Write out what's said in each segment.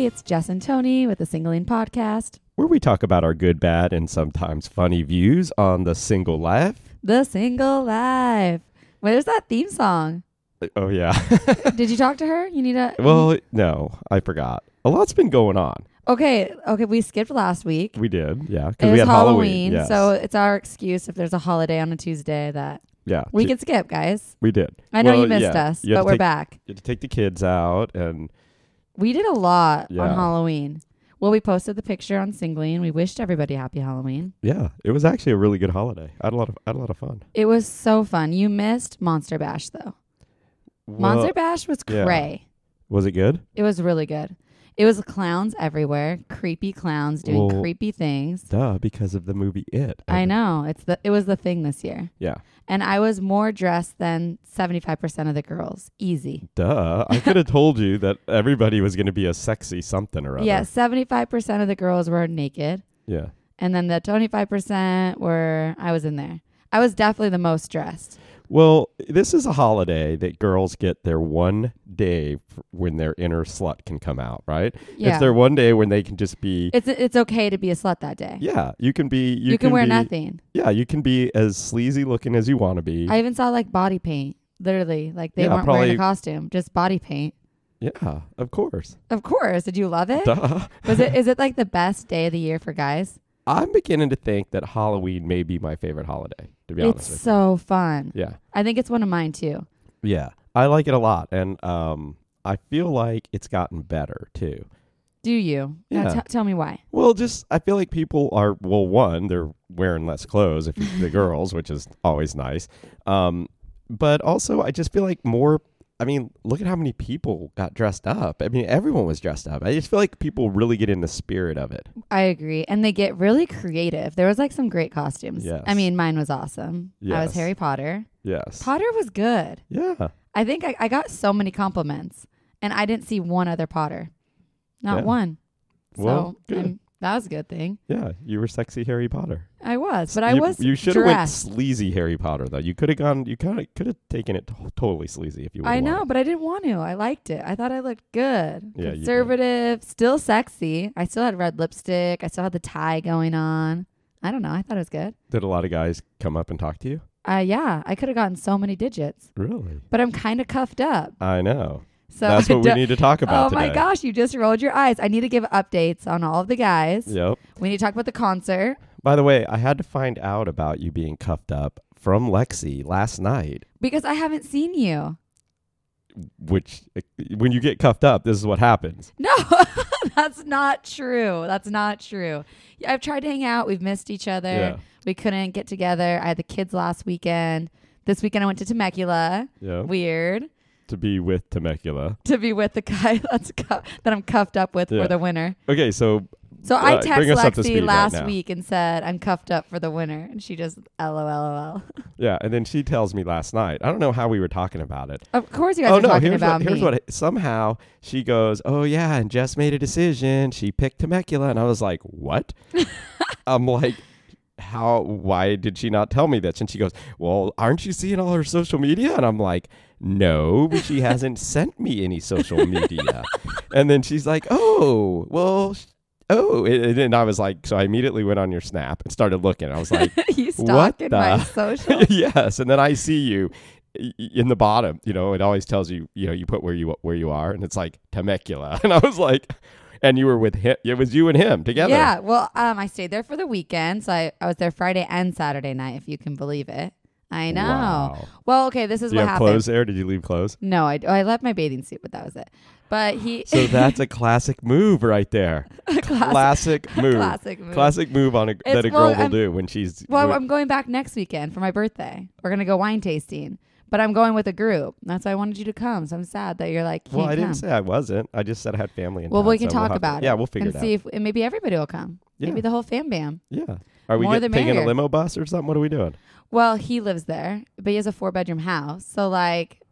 Hey, it's Jess and Tony with the Singling Podcast. where we talk about our good, bad, and sometimes funny views on the single life. The Single Life. Where's that theme song? Uh, oh yeah. Did you talk to her? You need a. well, no, I forgot. A lot's been going on. Okay, okay, we skipped last week. We did, yeah, It because we was had Halloween, Halloween. yes. so it's our excuse if there's a holiday on a Tuesday that yeah, we t- can skip, guys. we did. I know you missed us, you had but to we're take- back. You had to take the kids out, and We did a lot on Halloween. Well, we posted the picture on Singling. We wished everybody happy Halloween. yeah, it was actually a really good holiday. I had a lot of I had a lot of fun. It was so fun. You missed Monster Bash though. Monster Bash was yeah. cray. was it good? It was really good. It was clowns everywhere, creepy clowns doing Well, creepy things. Duh, because of the movie It. I know. It's the it was the thing this year. Yeah, And I was more dressed than 75% of the girls. Easy. duh. I could have told you that everybody was going to be a sexy something or other. Yeah, 75% of the girls were naked. Yeah. And then the 25% were, I was in there. I was definitely the most dressed. Well, this is a holiday that girls get their one day when their inner slut can come out, right? Yeah. It's their one day when they can just be. It's it's okay to be a slut that day. yeah, you can be. You, You, can, wear be, nothing. Yeah, you can be as sleazy looking as you want to be. I even saw like body paint. Literally, like they Yeah, weren't wearing a costume, just body paint. yeah, of course. Of course. Did you love it? Duh. Was it is it like the best day of the year for guys? I'm beginning to think that Halloween may be my favorite holiday. To be honest It's so fun. Yeah. I think it's one of mine too. Yeah, I like it a lot, and um, I feel like it's gotten better too. Do you? Now Yeah. t- tell me why. Well, just I feel like people are well. One, they're wearing less clothes if the girls, which is always nice. Um, but also, I just feel like more. I mean, look at how many people got dressed up. I mean, everyone was dressed up. I just feel like people really get in the spirit of it. I agree. And they get really creative. There was like some great costumes. Yes. I mean, mine was awesome. I was Harry Potter. Yes. Potter was good. yeah. I think I, I got so many compliments, and I didn't see one other Potter. Not Yeah. one. Well, so good. I'm- that was a good thing. Yeah. You were sexy Harry Potter. I was, but I you, was You should have went dressed. sleazy Harry Potter though. You could have gone. You kind of could have taken it to- totally sleazy if you. Wanted. I would've know, wanted. but I didn't want to. I liked it. I thought I looked good. Yeah, you did. Conservative, still sexy. I still had red lipstick. I still had the tie going on. I don't know. I thought it was good. Did a lot of guys come up and talk to you? Uh, yeah, I could have gotten so many digits, Really? but I'm kind of cuffed up. I know. So That's what we need to talk about Oh today. my gosh, you just rolled your eyes. I need to give updates on all of the guys. Yep. We need to talk about the concert. By the way, I had to find out about you being cuffed up from Lexi last night. Because I haven't seen you. Which, when you get cuffed up, this is what happens. No, that's not true. That's not true. I've tried to hang out. We've missed each other. Yeah. We couldn't get together. I had the kids last weekend. This weekend I went to Temecula. Yeah. Weird to be with Temecula. to be with the guy that's cu- that I'm cuffed up with Yeah. for the winter. Okay, so So I Uh, texted us up to Lexi right last now. week and said I'm cuffed up for the winter, and she just lol. yeah, and then she tells me last night. I don't know how we were talking about it. Of course, you guys oh are no! talking Here's about what, here's me. what. Somehow she goes, "Oh yeah," and Jess made a decision. She picked Temecula, and I was like, "What?" I'm like, "How? Why did she not tell me this?" And she goes, "Well, aren't you seeing all her social media?" And I'm like, "No, but she hasn't sent me any social media." and then she's like, "Oh, well." Oh, and I was like, so I immediately went on your snap and started looking. I was like, you What stalking my social. yes, and then I see you in the bottom. You know, it always tells you, you know, you put where you where you are, and it's like Temecula, and I was like, and you were with him. It was you and him together. Yeah, well, um, I stayed there for the weekend, so I, I was there Friday and Saturday night, if you can believe it. I know. Wow. Well, okay, this is Do you what have happened. clothes there? Did you leave clothes? No, I, I left my bathing suit, but that was it. But he So that's a classic move right there. classic move. classic move. Classic move on a, that a well, girl will I'm- do when she's. Well, when- I'm going back next weekend for my birthday. We're gonna go wine tasting, but I'm going with a group. That's why I wanted you to come. So I'm sad that you're like, well, I come. didn't say I wasn't. I just said I had family in well, town, we can so we'll talk to- about it. Yeah, we'll figure and it see if and maybe everybody will come. Yeah. Maybe the whole fam bam. Yeah. Are we More get, the taking a limo bus or something? What are we doing? Well, he lives there, but he has a four bedroom house. So like,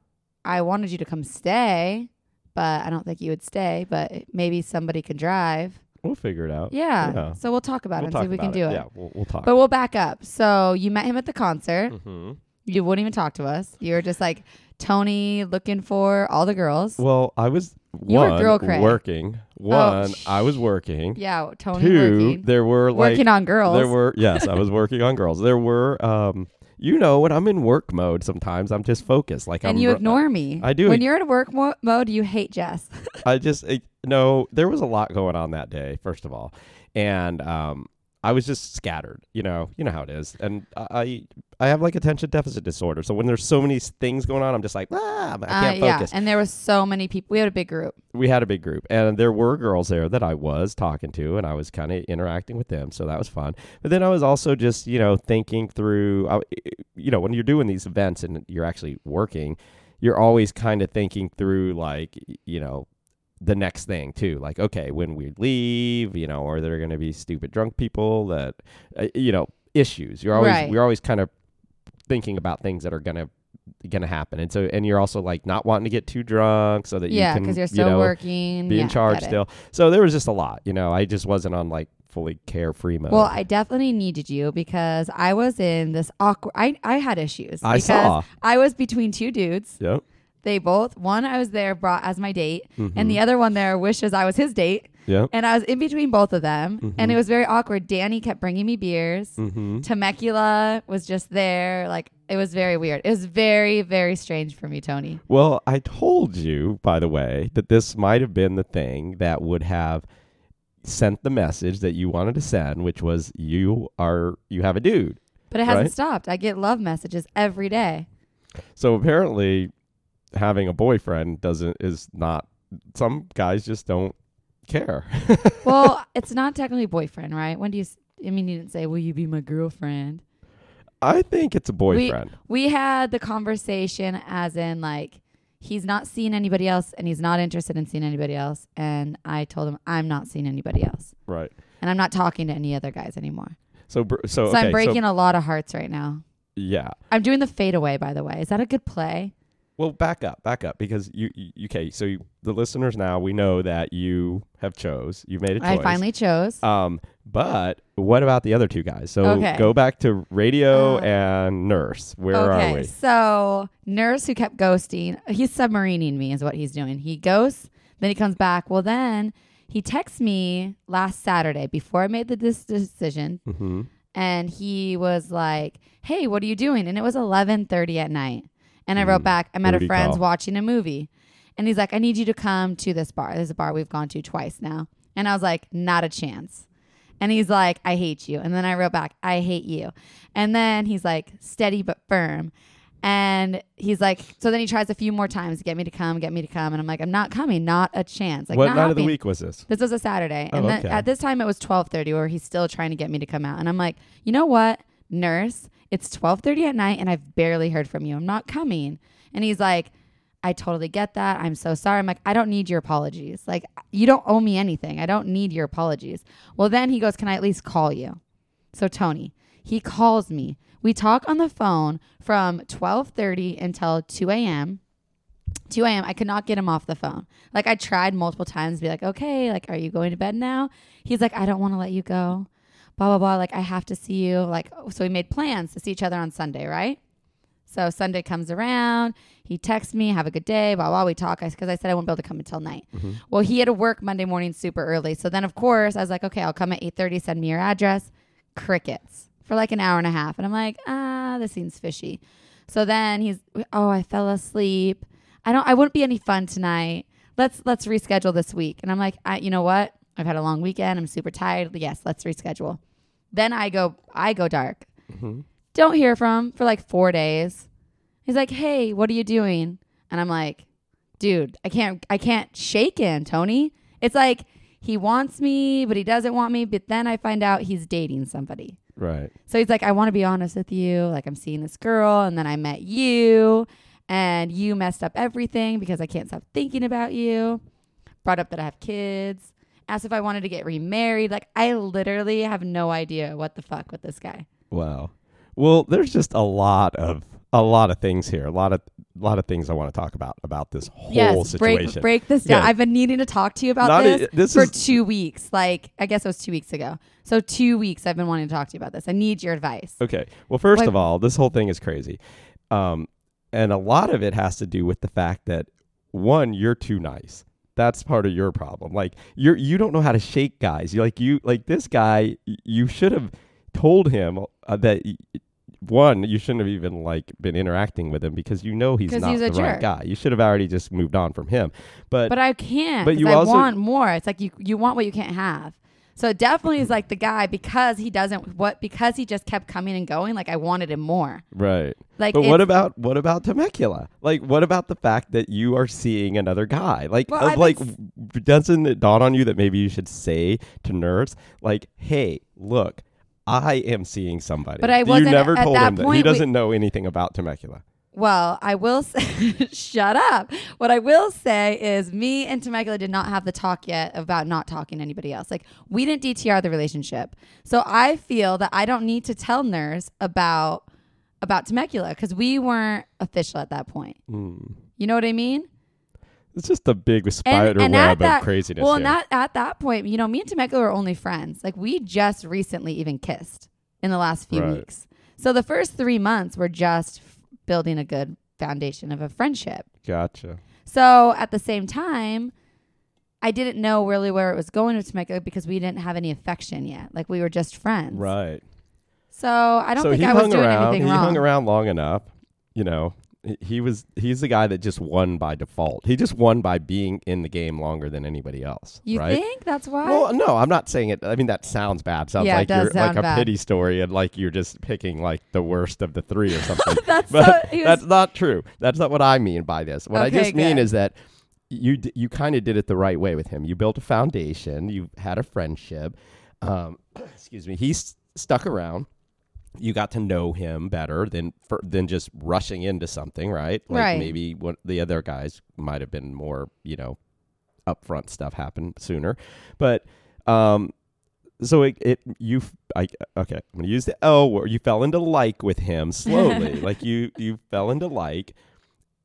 I wanted you to come stay, but I don't think you would stay. But maybe somebody can drive. We'll figure it out. Yeah. Yeah. So we'll talk about we'll it and see if we can about do it. Yeah, we'll, we'll talk. But we'll back up. So you met him at the concert. hmm You wouldn't even talk to us. You were just like Tony looking for all the girls. Well, I was You were one girl cray. working. One, I was working. yeah, Tony Two, working. there were like working on girls. there were yes, I was working on girls. There were um you know when I'm in work mode sometimes I'm just focused like and I'm you ru- ignore me. I do. When you're in work mo- mode, you hate Jess. I just it, no, there was a lot going on that day, first of all. And um I was just scattered, you know, you know how it is. And I I have like attention deficit disorder. So when there's so many things going on, I'm just like, ah, I can't Uh, yeah, focus. and there was so many people. We had a big group. we had a big group and there were girls there that I was talking to and I was kind of interacting with them so that was fun but then I was also just you know thinking through I, you know when you're doing these events and you're actually working you're always kind of thinking through like you know the next thing too like okay when we leave you know are there going to be stupid drunk people that uh, you know issues you're always Right. we're always kind of thinking about things that are going to going to happen and so and you're also like not wanting to get too drunk so that Yeah, you can yeah, because you're you still know, working. be yeah, in charge still. So there was just a lot, you know. I just wasn't on like fully carefree mode. Well, I definitely needed you because I was in this awkward. I I had issues. I saw. I was between two dudes. Yep. They both one I was there brought as my date, Mhm. and the other one there wishes I was his date, Yep. and I was in between both of them, and Mhm. it was very awkward. Danny kept bringing me beers. Mm-hmm. Temecula was just there. Like it was very weird. It was very very strange for me, Tony. Well, I told you, by the way, that this might have been the thing that would have sent the message that you wanted to send, which was you are you have a dude. But it hasn't Right. stopped. I get love messages every day. So apparently, having a boyfriend doesn't is not. Some guys just don't care. well, it's not technically boyfriend, right? When do you? I mean, you didn't say, "Will you be my girlfriend?" I think it's a boyfriend. We had the conversation as in like he's not seeing anybody else and he's not interested in seeing anybody else. And I told him I'm not seeing anybody else right. and I'm not talking to any other guys anymore. So br- so, So okay, I'm breaking a lot of hearts right now. yeah. I'm doing the fadeaway, by the way. Is that a good play? Well, back up, back up, because you, you okay. So you, the listeners now we know that you have chose. You made a choice. I finally chose. Um, but what about the other two guys? So Okay. go back to radio Uh, and nurse. Where okay, are we? so nurse who kept ghosting, he's submarining me, is what he's doing. He ghosts, then he comes back. Well, then he texts me last Saturday before I made the this decision, Mm-hmm. and he was like, "Hey, what are you doing?" And it was 11:30 at night, and I wrote Mm, back, "I'm at a booty friend's call. watching a movie," and he's like, "I need you to come to this bar. There's a bar we've gone to twice now," and I was like, "Not a chance." And he's like, I hate you. And then I wrote back, I hate you. And then he's like, steady but firm. And he's like, so then he tries a few more times to get me to come, get me to come. And I'm like, I'm not coming, not a chance. Like, what not night of the happening. week was this? This was a Saturday. Oh, and then okay. at this time it was 12:30 where he's still trying to get me to come out. And I'm like, "You know what? Nurse, it's 12:30 at night and I've barely heard from you. I'm not coming." And he's like, "I totally get that. I'm so sorry." I'm like, "I don't need your apologies. Like you don't owe me anything. I don't need your apologies." Well, then he goes, "Can I at least call you?" So Tony, he calls me. We talk on the phone from 12:30 until 2 a.m. 2 a.m. I could not get him off the phone. Like I tried multiple times to be like, okay, like, are you going to bed now? He's like, I don't want to let you go. Blah blah blah. Like I have to see you. Like so, we made plans to see each other on Sunday, right? So Sunday comes around. He texts me, "Have a good day." Blah blah. We talk because I said I wouldn't be able to come until night. Mhm. Well, he had to work Monday morning super early. So then, of course, I was like, okay, I'll come at 8:30. Send me your address. Crickets for like an hour and a half, and I'm like, ah, this seems fishy. So then he's, oh, I fell asleep. I don't. I wouldn't be any fun tonight. Let's let's reschedule this week. And I'm like, I, you know what? I've had a long weekend. I'm super tired. Yes, let's reschedule. Then I go I go dark. Mhm. Don't hear from him for like four days. He's like, hey, what are you doing? And I'm like, dude, I can't I can't shake him, Tony. It's like he wants me, but he doesn't want me. But then I find out he's dating somebody. Right. So he's like, I want to be honest with you. Like, I'm seeing this girl, and then I met you, and you messed up everything because I can't stop thinking about you. Brought up that I have kids. Asked if I wanted to get remarried. Like, I literally have no idea what the fuck with this guy. Wow. Well, there's just a lot of a lot of things here. A lot of a lot of things I want to talk about about this whole yes, situation. break break this down. Yeah. I've been needing to talk to you about Not this, a- this for is- two weeks. Like, I guess it was two weeks ago. So two weeks I've been wanting to talk to you about this. I need your advice. Okay. Well, first Like- of all, this whole thing is crazy. Um, and a lot of it has to do with the fact that one, you're too nice. That's part of your problem. Like you're you don't know how to shake guys. You like you like this guy. You should have told him uh, that. One, you shouldn't have even like been interacting with him because you know he's not he's a the right guy. You should have already just moved on from him. But, But I can't. But you I also- want more. It's like you you want what you can't have. So it definitely is like the guy because he doesn't what because he just kept coming and going. Like I wanted him more. right. Like But what about what about Temecula? Like, what about the fact that you are seeing another guy? Like, Well, uh, like, doesn't it dawn on you that maybe you should say to Nurse, like, "Hey, look, I am seeing somebody." But I you wasn't- never at told that him that he doesn't know anything about Temecula. Well, I will say, shut up. What I will say is, me and Temecula did not have the talk yet about not talking to anybody else. Like, we didn't DTR the relationship. So I feel that I don't need to tell Nurse about about Temecula because we weren't official at that point. Hmm. You know what I mean? It's just a big spider at web that, of craziness. Well, not at that point. You know, me and Temecula were only friends. Like, we just recently even kissed in the last few Right. weeks. So the first three months were just building a good foundation of a friendship. gotcha. So at the same time, I didn't know really where it was going with Temecula because we didn't have any affection yet. Like we were just friends. Right. So I don't so think I was doing around. anything he wrong. hung around long enough. You know, he- was he's the guy that just won by default. He just won by being in the game longer than anybody else. You right? think that's why? Well, no, I'm not saying it. I mean, that sounds bad. Sounds Yeah, like you're like a bad. pity story and like you're just picking like the worst of the three or something. that's but so, that's not true. That's not what I mean by this. What I Okay, just mean good. is that you d- you kind of did it the right way with him. You built a foundation. You had a friendship. Um, excuse me. He s- stuck around. You got to know him better than for, than just rushing into something, right? Like Right. maybe what the other guys might have been more, you know, upfront stuff happened sooner. But um so it, it you I okay, I'm gonna use the L word. You fell into like with him slowly. like you you fell into like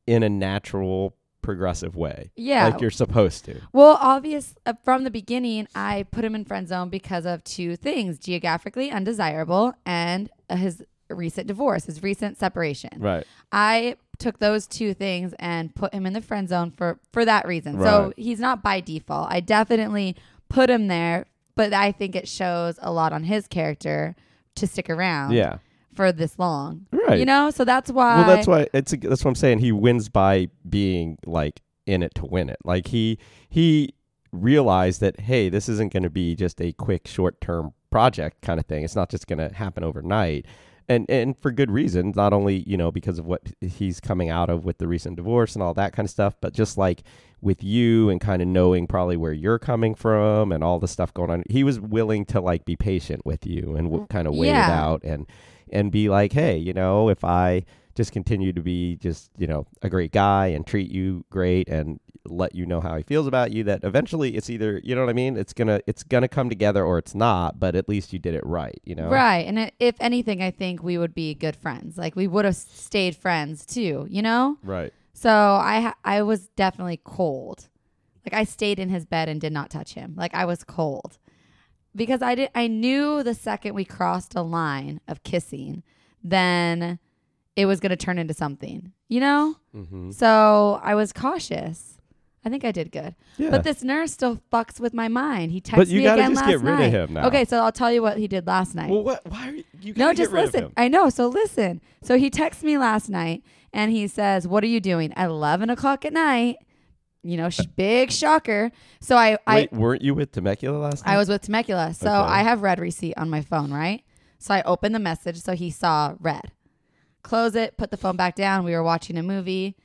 in a natural progressive way. yeah. Like you're supposed to. well, obvious uh, from the beginning, I put him in friend zone because of two things: geographically undesirable and uh, his recent divorce, his recent separation. Right. I took those two things and put him in the friend zone for for that reason. So he's not by default. I definitely put him there, but I think it shows a lot on his character to stick around Yeah. For this long. Right. You know, so that's why Well, that's why it's that's what I'm saying. He wins by being like in it to win it. Like he he realized that hey, this isn't going to be just a quick short term project kind of thing. It's not just going to happen overnight. And and for good reason, not only, you know, because of what he's coming out of with the recent divorce and all that kind of stuff, but just like with you and kind of knowing probably where you're coming from and all the stuff going on. He was willing to like be patient with you and w- mm, kind of wait it out and and be like, hey, you know, if I just continue to be just you know a great guy and treat you great and let you know how he feels about you that eventually it's either you know what i mean it's gonna it's gonna come together or it's not but at least you did it right you know Right. And uh, if anything, I think we would be good friends. Like we would have stayed friends too, you know? right So I I was definitely cold. Like I stayed in his bed and did not touch him. Like I was cold. Because I did I knew the second we crossed a line of kissing, then it was going to turn into something. You know? mm-hmm. So I was cautious. I think I did good. yeah But this nurse still fucks with my mind. He texted But you me gotta again just last get rid of night. him now. Okay, so I'll tell you what he did last night. well what why are you, you No, just get rid of listen. I know. So listen. So he texts me last night and he says, What are you doing? At 11 o'clock at night. You know, sh- big shocker. So I, wait weren't you with temecula last I, night I was with Temecula. So Okay. I have read receipt on my phone, right? So I opened the message. So he saw read. Close it, put the phone back down. We were watching a movie.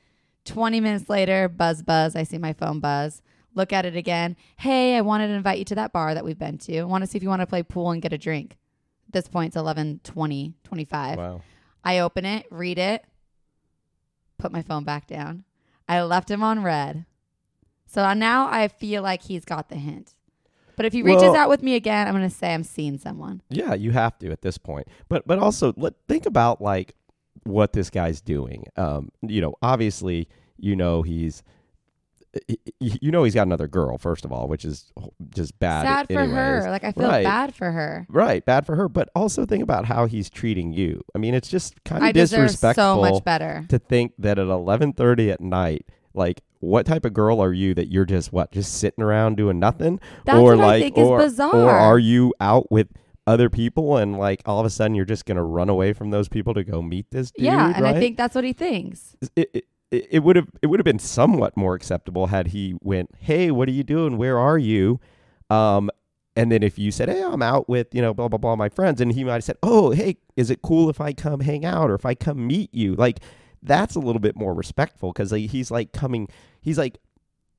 20 minutes later, buzz, buzz. I see my phone buzz. Look at it again. Hey, I wanted to invite you to that bar that we've been to. I want to see if you want to play pool and get a drink. At this point, it's 11, 20, 25. wow I open it, read it, put my phone back down. I left him on read. So now I feel like he's got the hint. But if he reaches Well- out with me again, I'm going to say I'm seeing someone. Yeah, you have to at this point. But but also let think about like what this guy's doing. Um, you know, obviously, you know he's you know he's got another girl first of all, which is just bad. Sad for anyways. her. Like I feel Right. bad for her. Right, bad for her. But also think about how he's treating you. I mean, it's just kind of disrespectful so much better. to think that at eleven thirty at night, like what type of girl are you that you're just what just sitting around doing nothing, That's or what I like, think is or bizarre. or are you out with other people and like all of a sudden you're just gonna run away from those people to go meet this dude? yeah, and right? I think that's what he thinks. it it- it would have it would have been somewhat more acceptable had he went, "Hey, what are you doing? Where are you?" Um, and then if you said, "Hey, I'm out with you know blah blah blah my friends," and he might have said, "Oh, hey, is it cool if I come hang out or if I come meet you?" Like that's a little bit more respectful because like, he's like coming, he's like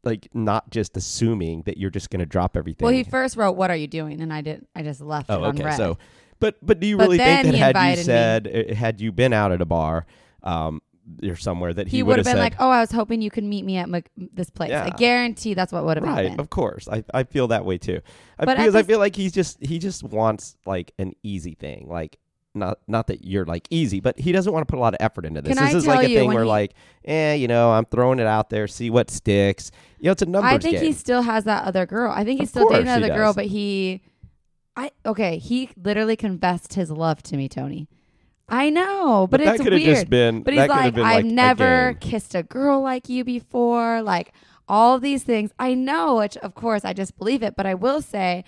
like not just assuming that you're just gonna drop everything. Well, he first wrote, "What are you doing?" and I did. I just left Oh, it okay. unread. So, but but do you But really think then that he had you invited said uh, had you been out at a bar, um, or somewhere that he, he would have been said, like, "Oh, I was hoping you could meet me at Mc- this place." I Yeah. guarantee that's what would have been. right? happened. Of course, I I feel that way too. I, But at because I this- feel like he's just he just wants like an easy thing, like. Not, not that you're like easy, but he doesn't want to put a lot of effort into this. Can this I is like a thing where, he- like, eh, you know, I'm throwing it out there, see what sticks. You know, it's a numbers I think game. he still has that other girl. I think he's Of still dating another girl, but he, I okay, he literally confessed his love to me, Tony. I know, but, but that it's could have just been. But he's like, been I've like never game. kissed a girl like you before. Like all these things. I know, which of course I just believe it. But I will say,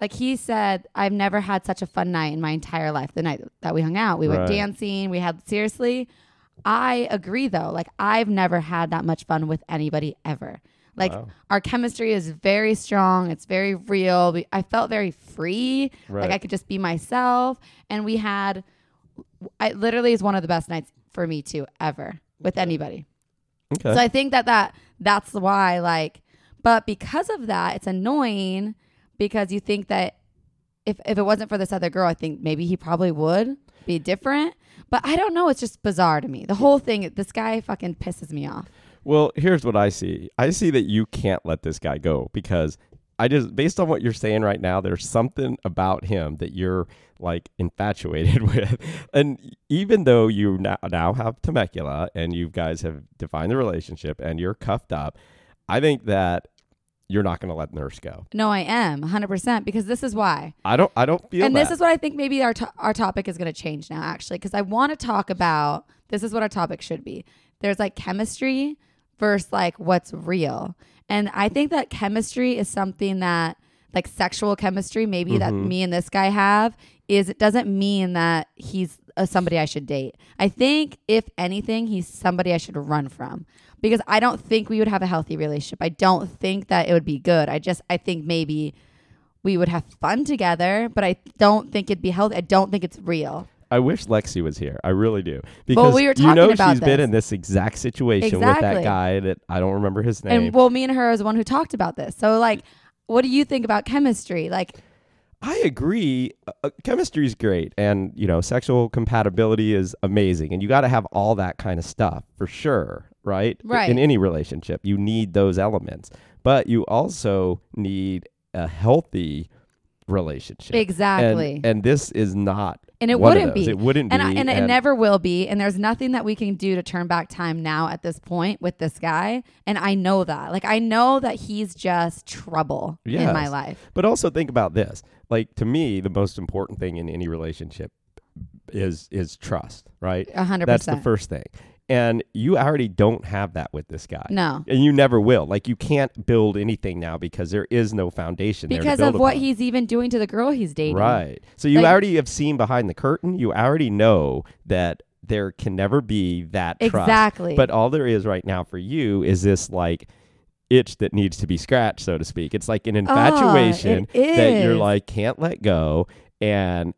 like he said, I've never had such a fun night in my entire life. The night that we hung out, we went dancing. We had seriously. I agree though. Like I've never had that much fun with anybody ever. Like Wow. our chemistry is very strong. It's very real. We, I felt very free. Right. Like I could just be myself. And we had, I literally is one of the best nights for me too ever with anybody. Okay. So I think that that that's why like, but because of that, it's annoying because you think that if if it wasn't for this other girl, I think maybe he probably would be different. But I don't know. It's just bizarre to me. The whole thing. This guy fucking pisses me off. Well, here's what I see. I see that you can't let this guy go because I just, based on what you're saying right now, there's something about him that you're like infatuated with. And even though you now, now have Temecula and you guys have defined the relationship and you're cuffed up, I think that you're not going to let Nurse go. No, I am 100% because this is why. I don't. I don't feel and that. this is what I think maybe our to- our topic is going to change now actually because I want to talk about this is what our topic should be. There's like chemistry versus like what's real. And I think that chemistry is something that like sexual chemistry maybe that Mhm. me and this guy have is it doesn't mean that he's uh, somebody I should date. I think if anything he's somebody I should run from because I don't think we would have a healthy relationship. I don't think that it would be good. I just I think maybe we would have fun together, but I don't think it'd be healthy. I don't think it's real. I wish Lexi was here. I really do because we were you know talking about she's been in this exact situation with that guy that I don't remember his name. And well, me and her is the one who talked about this. So like, what do you think about chemistry? Like, I agree. Uh, Uh, chemistry is great, and you know, sexual compatibility is amazing, and you got to have all that kind of stuff for sure, right? Right. In any relationship, you need those elements, but you also need a healthy relationship. exactly. And, and this is not. And it wouldn't be. It wouldn't and, be. I, and, it never will be. And there's nothing that we can do to turn back time now at this point with this guy. And I know that. Like, I know that he's just trouble in my life. But also think about this. Like to me, the most important thing in any relationship is is trust, right? A hundred That's the first thing. And you already don't have that with this guy. No. And you never will. Like you can't build anything now because there is no foundation there Because of what upon. he's even doing to the girl he's dating. Right. So you Like- already have seen behind the curtain. You already know that there can never be that trust. Exactly. But all there is right now for you is this like itch that needs to be scratched, so to speak. It's like an infatuation Ah, it that you're is. like can't let go, and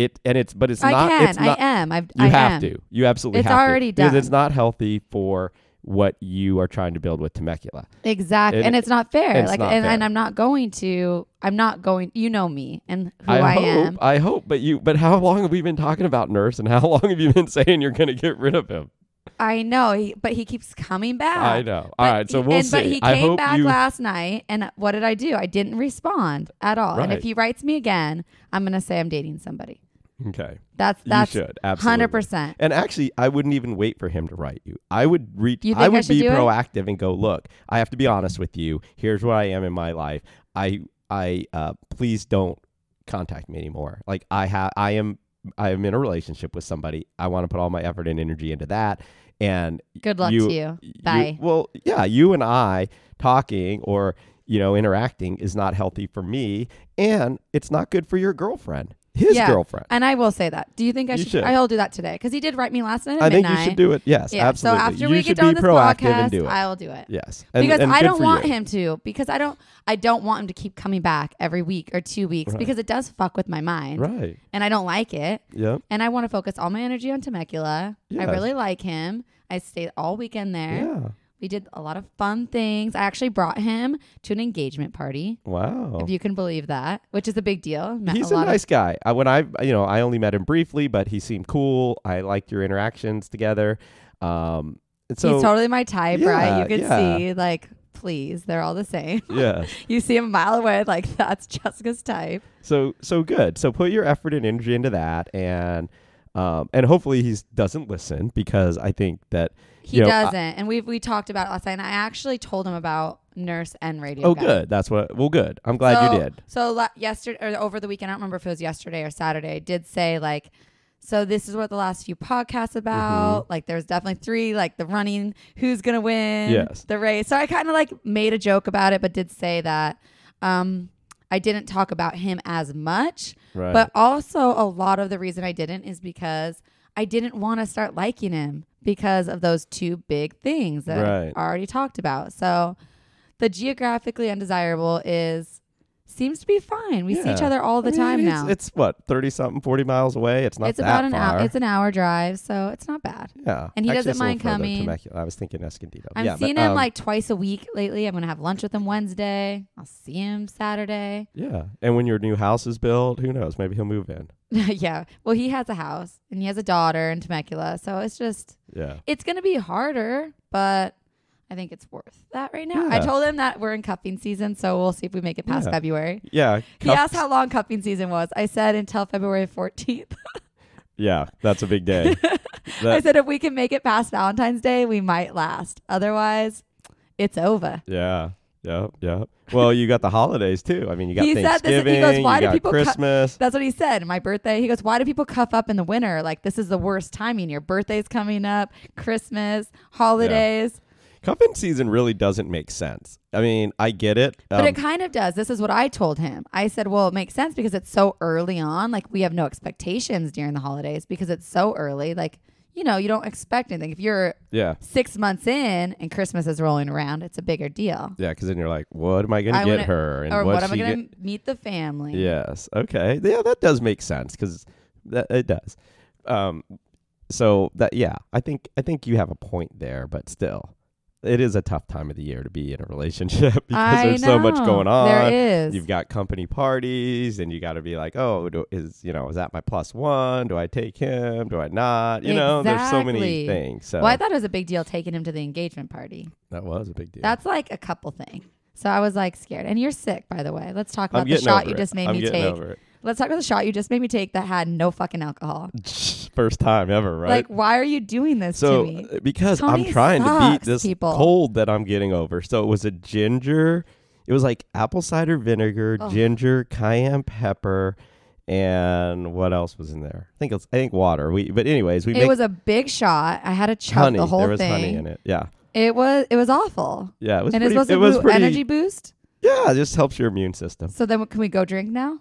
it and it's but it's I not. can. It's not. I am. I've, you I have am. to. You absolutely It's have to. already because it's not healthy for what you are trying to build with Temecula. Exactly. And- and it's not fair. it's like not and, fair. and I'm not going to I'm not going you know me and who I, I, hope. am. I hope. But you. But how long have we been talking about Nurse, and how long have you been saying you're going to get rid of him? I know, he, but he keeps coming back. I know. But All right. So we'll and, see. But he came back you. last night, and what did I do? I didn't respond at all. And if he writes me again, I'm gonna say I'm dating somebody. Okay. That's that's you should. Absolutely. hundred percent. And actually, I wouldn't even wait for him to write you. I would reach. I would be do it? proactive and go, look. I have to be honest with you. Here's where I am in my life. I, I, uh, please don't contact me anymore. Like I have, I am, I am in a relationship with somebody. I want to put all my effort and energy into that. And Good luck you- to you. you- Bye. well, yeah, you and I talking or you know interacting is not healthy for me, and it's not good for your girlfriend, his Yeah. girlfriend. And I will say that. Do you think I should? should. I'll do that today because he did write me last night at I think midnight. you should do it. Yes, Yeah. absolutely. So after you we should get done be this proactive podcast, and do it. I will do it. yes, and, because and I don't want you. him to. Because I don't. I don't want him to keep coming back every week or two weeks Right. because it does fuck with my mind, Right. and I don't like it. Yep. And I want to focus all my energy on Temecula. Yes. I really like him. I stayed all weekend there. Yeah. We did a lot of fun things. I actually brought him to an engagement party, Wow. if you can believe that, which is a big deal. Met He's a a, nice guy. I, when I, you know, I only met him briefly, but he seemed cool. I liked your interactions together. Um, so He's totally my type, Yeah, right? You can yeah. see, like, please, they're all the same. Yeah. you see him a mile away, like that's Jessica's type. So so good. So put your effort and energy into that, and um, and hopefully he doesn't listen because I think that He You know, doesn't, and we've we talked about it last night. And I actually told him about Nurse and Radio. oh Guy. good. That's what. Well, good. I'm glad so, you did. So la- yesterday or over the weekend, I don't remember if it was yesterday or Saturday. I did say like, so this is what the last few podcasts about. Mm-hmm. Like, there's definitely three, like the running, who's gonna win, Yes. the race. So I kind of like made a joke about it, but did say that. Um, I didn't talk about him as much, Right. but also a lot of the reason I didn't is because I didn't want to start liking him because of those two big things that Right. I already talked about. So the geographically undesirable is seems to be fine. We see each other all the I mean, time it's, now. It's what thirty something, forty miles away. It's not it's that about an hour. It's an hour drive, so it's not bad. yeah, and he Actually, doesn't it's a little mind coming. Temecula. I was thinking Escondido. I'm yeah, seeing but, him um, like twice a week lately. I'm gonna have lunch with him Wednesday. I'll see him Saturday. yeah. And when your new house is built, who knows? Maybe he'll move in. yeah. Well, he has a house and he has a daughter in Temecula, so it's just Yeah. it's gonna be harder, but I think it's worth that right now. I told him that we're in cuffing season, so we'll see if we make it past Yeah. February. Yeah. He asked how long cuffing season was. I said until February 14th. Yeah, that's a big day. I said if we can make it past Valentine's Day, we might last. Otherwise, it's over. Yeah. Yep. Yep. Well, you got the holidays too. I mean, you got He said this- he Thanksgiving. goes, "Why you do got people Christmas. That's what he said. My birthday. He goes, "Why do people cuff up in the winter? Like this is the worst timing. Your birthday's coming up, Christmas, holidays." Cuffing season really doesn't make sense. I mean, I get it. But Um, it kind of does. This is what I told him. I said, well, it makes sense because it's so early on. Like, we have no expectations during the holidays because it's so early. Like, you know, you don't expect anything. If you're yeah. six months in and Christmas is rolling around, it's a bigger deal. Yeah, because then you're like, what am I going to get wanna- her? And or what am I going to meet the family? Yes. Okay. Yeah, that does make sense because that it does. Um, so that yeah, I think I think you have a point there, but still, it is a tough time of the year to be in a relationship because I there's so much going on. There is. You've got company parties, and you got to be like, oh, do, is you know, is that my plus one? Do I take him? Do I not? You know, there's so many things. So well, I thought it was a big deal taking him to the engagement party. that was a big deal. That's like a couple thing. So I was like scared. And you're sick, by the way. Let's talk about the shot you just made I'm me getting take. It. Let's talk about the shot you just made me take that had no fucking alcohol. First time ever, right? Like, why are you doing this So to me? uh, because Tony I'm trying to beat this people. cold that I'm getting over. So it was a ginger. It was like apple cider vinegar, Oh. ginger, cayenne pepper, and what else was in there? I think it's I think water. We but anyways we It make was a big shot. I had to chug honey. the whole there was thing. honey in it. Yeah, It was it was awful. yeah. It was and pretty. it's supposed it to was pretty. energy boost. Yeah, it just helps your immune system. So then, can we go drink now?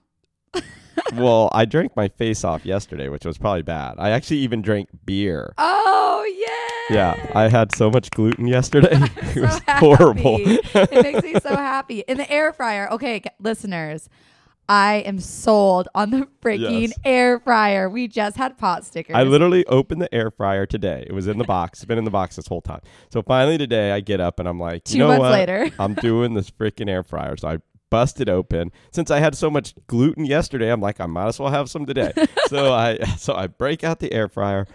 well, I drank my face off yesterday, which was probably bad. I actually even drank beer. Oh yeah. Yeah, I had so much gluten yesterday. it so was happy. horrible. it makes me so happy. In the air fryer. Okay, listeners. I am sold on the freaking Yes. air fryer. We just had pot stickers. I literally opened the air fryer today. It was in the box. It's been in the box this whole time. So finally today, I get up and I'm like, Two you know months what? later. I'm doing this freaking air fryer. So I bust it open. Since I had so much gluten yesterday, I'm like, I might as well have some today. so I so I break out the air fryer,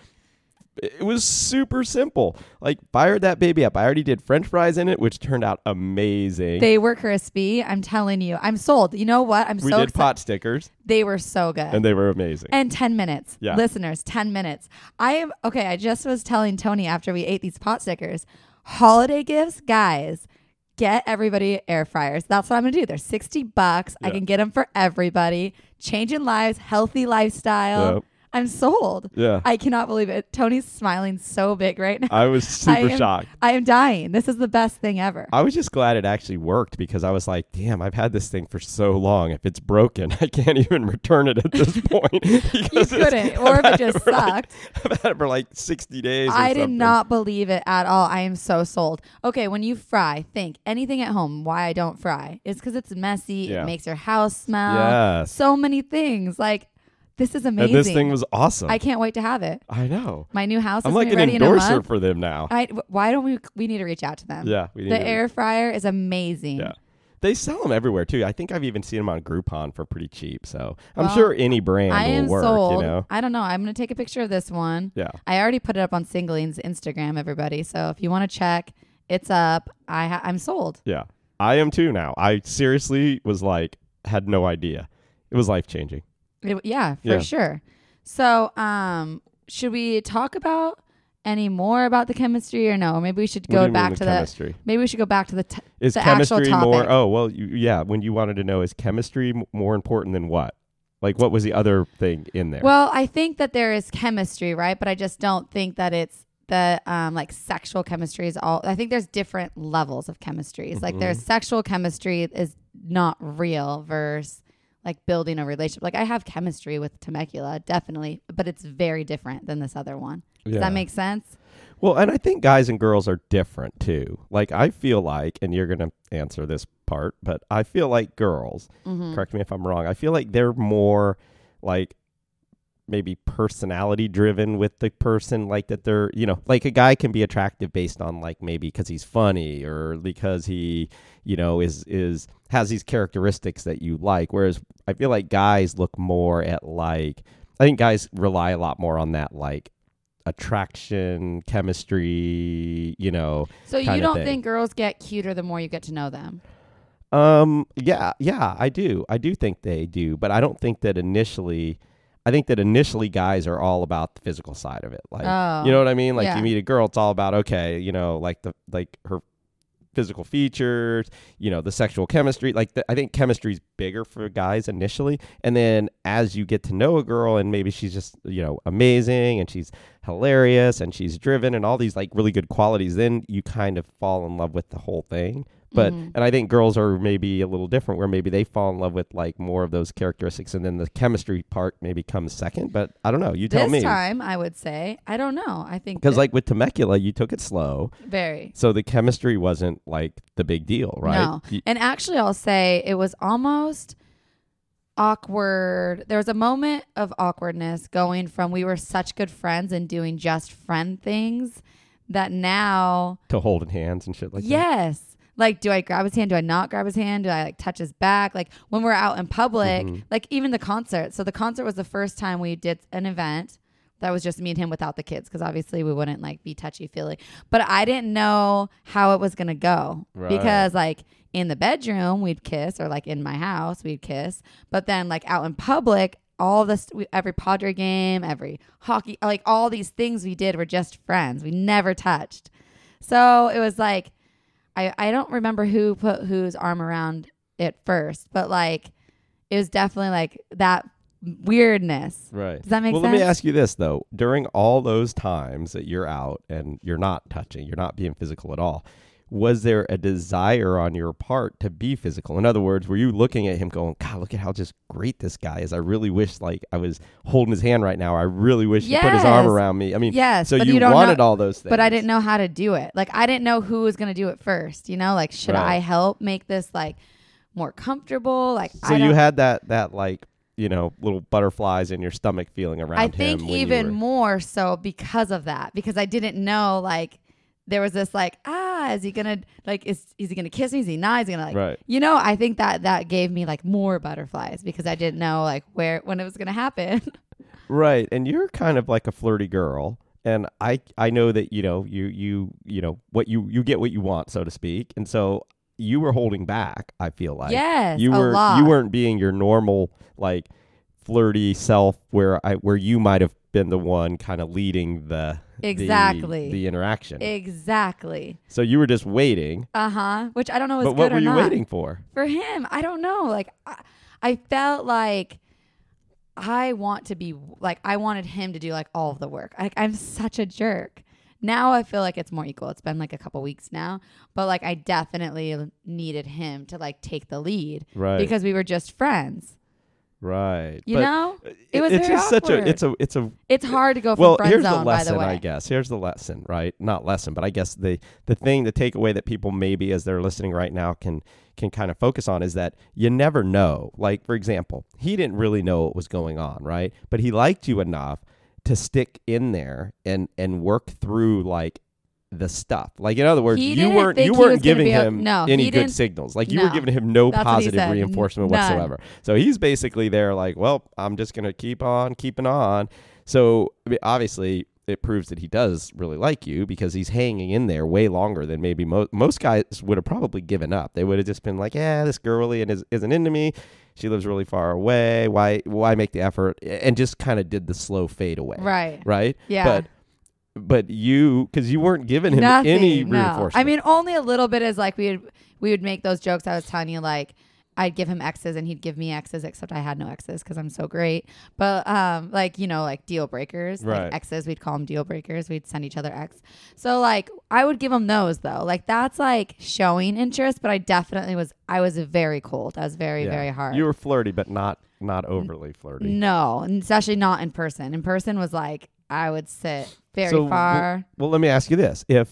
it was super simple. Like fired that baby up. I already did French fries in it, which turned out amazing. They were crispy. I'm telling you. I'm sold. You know what? I'm we so did excited. pot stickers, They were so good. and they were amazing. And 10 minutes. Yeah. Listeners, 10 minutes. I am okay. I just was telling Tony after we ate these pot stickers holiday gifts, guys, get everybody air fryers. That's what I'm to do. They're 60 bucks. I can get them for everybody. Changing lives, healthy lifestyle. Yep. I'm sold. yeah, I cannot believe it. Tony's smiling so big right now. I was super I am, shocked. I am dying. This is the best thing ever. I was just glad it actually worked because I was like, damn, I've had this thing for so long. If it's broken, I can't even return it at this point. you couldn't, or if I've it had it just like- sucked. I've had it for like 60 days. or I did something. not believe it at all. I am so sold. Okay, when you fry, think anything at home. Why I don't fry? It's because it's messy. Yeah. It makes your house smell. Yes. So many things. Like this is amazing. And this thing was awesome. I can't wait to have it. I know. My new house I'm is like an ready in a endorser for them now. I, why don't we? We need to reach out to them. yeah, we need The to- air fryer is amazing. Yeah. They sell them everywhere too. I think I've even seen them on Groupon for pretty cheap. So I'm Well, sure any brand I will work. sold. You know. I don't know. I'm gonna take a picture of this one. Yeah. I already put it up on Singling's Instagram, everybody. So if you want to check, it's up. I ha- I'm sold. Yeah. I am too now. I seriously was like had no idea. It was life changing. It- yeah, for Yeah. sure. So, um, should we talk about any more about the chemistry or no? Or maybe we should What do go mean back the to chemistry? the. Maybe we should go back to the. T- Is the actual chemistry more? topic. Oh well, you, yeah. When you wanted to know, is chemistry m- more important than what? Like, what was the other thing in there? well, I think that there is chemistry, right? But I just don't think that it's the um like sexual chemistry is all. I think there's different levels of chemistries. Like there's Mm-hmm. sexual chemistry is not real versus like building a relationship. Like I have chemistry with Temecula, definitely, but it's very different than this other one. Does Yeah. that make sense? Well, and I think guys and girls are different too. Like I feel like, and you're gonna answer this part, but I feel like girls. Mm-hmm. Correct me if I'm wrong. I feel like they're more like maybe personality driven with the person like that they're you know like a guy can be attractive based on like maybe because he's funny or because he you know is is has these characteristics that you like whereas i feel like guys look more at like i think guys rely a lot more on that like attraction chemistry you know So you don't thing. think girls get cuter the more you get to know them? Um. Yeah. Yeah. I do. I do think they do, but I don't think that initially. I think that initially guys are all about the physical side of it. Like, Oh, you know oh, what I mean? Like yeah. you meet a girl, it's all about okay, you know, like the like her physical features, you know, the sexual chemistry. Like the, I think chemistry's bigger for guys initially, and then as you get to know a girl, and maybe she's just you know amazing and she's hilarious and she's driven and all these like really good qualities, then you kind of fall in love with the whole thing. But Mhm. and I think girls are maybe a little different, where maybe they fall in love with like more of those characteristics, and then the chemistry part maybe comes second. But I don't know. You tell this me. time, I would say I don't know. I think Because like with Temecula, you took it slow, very so the chemistry wasn't like the big deal, right? no. You- And actually, I'll say it was almost awkward. There was a moment of awkwardness going from we were such good friends and doing just friend things that now to holding hands and shit like that. yes. Like, do I grab his hand? Do I not grab his hand? Do I like touch his back? Like when we're out in public, Mhm. like even the concert. So the concert was the first time we did an event that was just me and him without the kids because obviously we wouldn't like be touchy feely. But I didn't know how it was gonna go Right. because like in the bedroom we'd kiss or like in my house we'd kiss, but then like out in public. All this, we, every Padre game, every hockey, like all these things we did were just friends. We never touched. So it was like, I, I don't remember who put whose arm around it first, but like it was definitely like that weirdness. Right. Does that make well, sense? Well, let me ask you this though: during all those times that you're out and you're not touching, you're not being physical at all. Was there a desire on your part to be physical? In other words, were you looking at him going, God, look at how just great this guy is. I really wish like I was holding his hand right now. I really wish he put his arm around me. I mean, yes, so you, you wanted know, all those things. but I didn't know how to do it. Like I didn't know who was gonna do it first. You know, like should Right. I help make this like more comfortable? Like So I you had that that like you know little butterflies in your stomach feeling around I think even were- more so because of that because I didn't know like there was this like ah is he gonna like is is he gonna kiss me is he not is he gonna like right. you know I think that that gave me like more butterflies because I didn't know like where when it was gonna happen Right. And you're kind of like a flirty girl. and I I know that you know you you you know what you you get what you want so to speak, and so you were holding back. I feel like yes, you a were lot. you weren't being your normal like flirty self where I where you might have been the one kind of leading the the- Exactly. the, interaction. exactly. so you were just waiting. Uh huh. Which I don't know is but good what or were you not. waiting for? for him i don't know like I, I felt like i want to be like i wanted him to do like all of the work like i'm such a jerk now i feel like it's more equal it's been like a couple weeks now but like i definitely needed him to like take the lead Right. because we were just friends right. you But know? it was it's very just such a awkward. it's a it's a it's hard to go from well here's zone the lesson the i guess. Here's the lesson right? Not lesson but i guess the the thing the takeaway that people maybe as they're listening right now can can kind of focus on is that you never know. Like for example he didn't really know what was going on right? But he liked you enough to stick in there and and work through like the stuff like in other words He you weren't you weren't giving a- him no, any good signals like you were giving him no That's what he positive reinforcement none. whatsoever so he's basically there like well i'm just gonna keep on keeping on so obviously, it proves that he does really like you because he's hanging in there way longer than maybe mo- most guys would have probably given up. They would have just been like, "Yeah, this girl really is- isn't into me. She lives really far away. Why? Why make the effort?" And just kind of did the slow fade away. right Right. yeah But but you, because you weren't giving him Nothing, any no. reinforcement. I mean, only a little bit is like we would we would make those jokes. I was telling you, like I'd give him X's and he'd give me X's, except I had no X's because I'm so great. But um, like you know, like deal breakers, Right. like X's, we'd call them deal breakers. We'd send each other X. So like I would give him those though. Like that's like showing interest, but I definitely was. I was very cold. I was very Yeah. very hard. You were flirty, but not not overly flirty. no, especially not in person. In person was like I would sit very So, far. Well, let me ask you this: If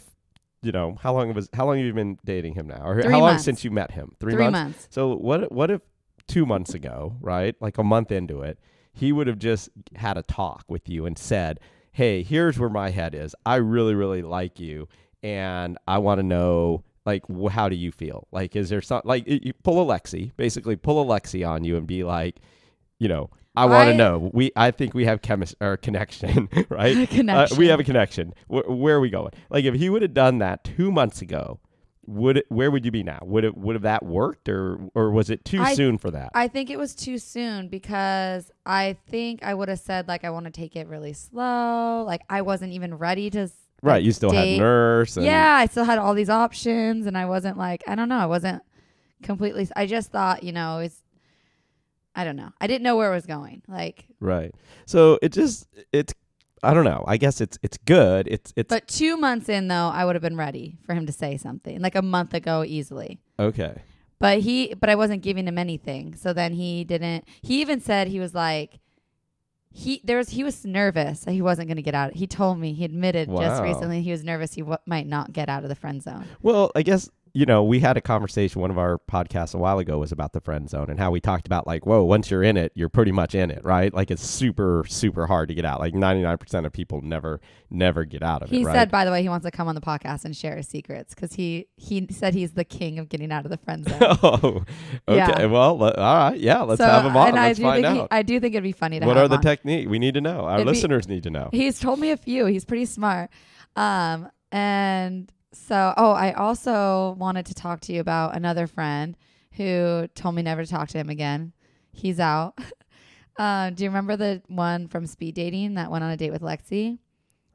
you know how long was how long have you been dating him now, or Three how long months. since you met him? Three, months. months. So what what if two months ago, right, like a month into it, he would have just had a talk with you and said, "Hey, here's where my head is. I really really like you, and I want to know." Like, wh- how do you feel? Like, is there some like y- you pull a Lexi, basically pull a Lexi on you and be like, you know, I want to know. We, I think we have chemist or connection, right? Uh, we have a connection. Wh- where are we going? Like, if he would have done that two months ago, would it, where would you be now? Would it would have that worked, or or was it too I- soon for that? I think it was too soon because I think I would have said like I want to take it really slow. Like I wasn't even ready to. right, like, you still date. had nurse. And, Yeah, I still had all these options, and I wasn't like I don't know. I wasn't completely. I just thought you know it's. I don't know. I didn't know where it was going. Like, Right. So it just it's I don't know. I guess it's it's good. It's it's but two months in though, I would have been ready for him to say something like a month ago easily. okay. But he, but I wasn't giving him anything. So then he didn't. He even said he was like, he there was he was nervous that he wasn't going to get out. He told me he admitted just recently he was nervous he w- might not get out of the friend zone. Well, I guess you know we had a conversation. One of our podcasts a while ago was about the friend zone and how we talked about like, whoa, once you're in it, you're pretty much in it, right? Like it's super super hard to get out. Like 99 percent of people never never get out of He it. He said, by the way, he wants to come on the podcast and share his secrets because he he said he's the king of getting out of the friend zone. oh, okay. Yeah. Well, le- all right. Yeah, let's So- have him on. And I Let's do find think he, out. I do think it'd be funny to what are the on. technique? We need to know. Our It'd be- listeners need to know. He's told me a few. He's pretty smart. Um, and so, oh, I also wanted to talk to you about another friend who told me never to talk to him again. He's out. Uh, do you remember the one from speed dating that went on a date with Lexi?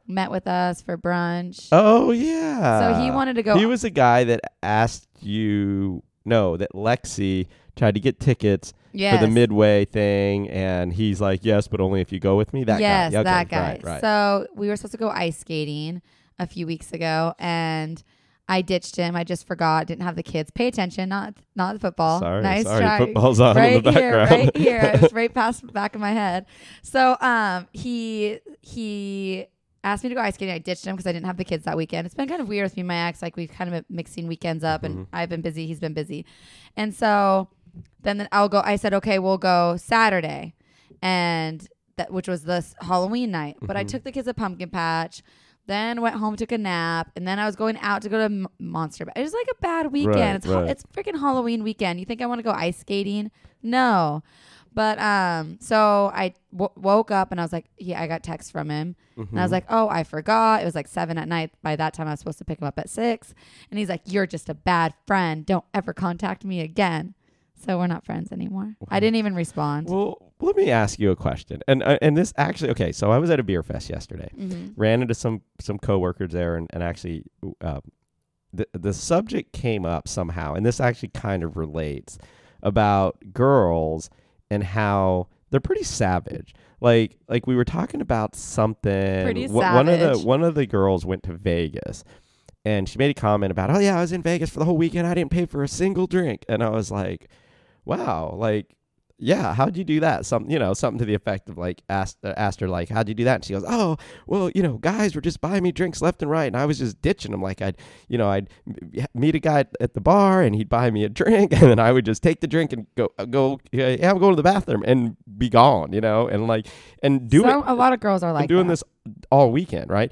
Met with us for brunch. Oh yeah. so he wanted to go. He was a guy that asked you. No, that Lexi tried to get tickets yes. for the midway thing, and he's like, "Yes, but only if you go with me." That yes, guy. Okay, that guy. Right, right. So we were supposed to go ice skating a few weeks ago, and I ditched him. I just forgot. Didn't have the kids. Pay attention, not not the football. sorry, nice sorry. try. Football's on right in the here, background. right here. It was right past the back of my head. So um, he he asked me to go ice skating. I ditched him because I didn't have the kids that weekend. It's been kind of weird with me and my ex. Like we've kind of been mixing weekends up, and Mhm. I've been busy. He's been busy, and so then I'll go. I said, okay, we'll go Saturday, and that which was this Halloween night. But I Mhm. took the kids to pumpkin patch. Then went home, took a nap, and then I was going out to go to M- Monster. It was like a bad weekend. Right, it's right. it's freaking Halloween weekend. You think I want to go ice skating? No. But um, so I w- woke up and I was like, yeah, I got text from him, and I was Mhm. like, oh, I forgot. It was like seven at night. By that time, I was supposed to pick him up at six, and he's like, you're just a bad friend. Don't ever contact me again. So we're not friends anymore. I didn't even respond. Well, let me ask you a question. And uh, and this actually okay. So I was at a beer fest yesterday. Mhm. Ran into some some coworkers there, and and actually, uh, the the subject came up somehow, and this actually kind of relates about girls and how they're pretty savage. Like like we were talking about something. Pretty Wh- One of the one of the girls went to Vegas. And she made a comment about, oh yeah, I was in Vegas for the whole weekend. I didn't pay for a single drink. And I was like, wow, like, yeah, how'd you do that? Some, you know, something to the effect of like asked uh, asked her like, how'd you do that? And she goes, oh, well, you know, guys were just buying me drinks left and right, and I was just ditching them. Like I'd, you know, I'd meet a guy at the bar, and he'd buy me a drink, and then I would just take the drink and go uh, go, yeah, I'm going to the bathroom and be gone, you know, and like and do so it a lot of girls are like doing that. this all weekend, right?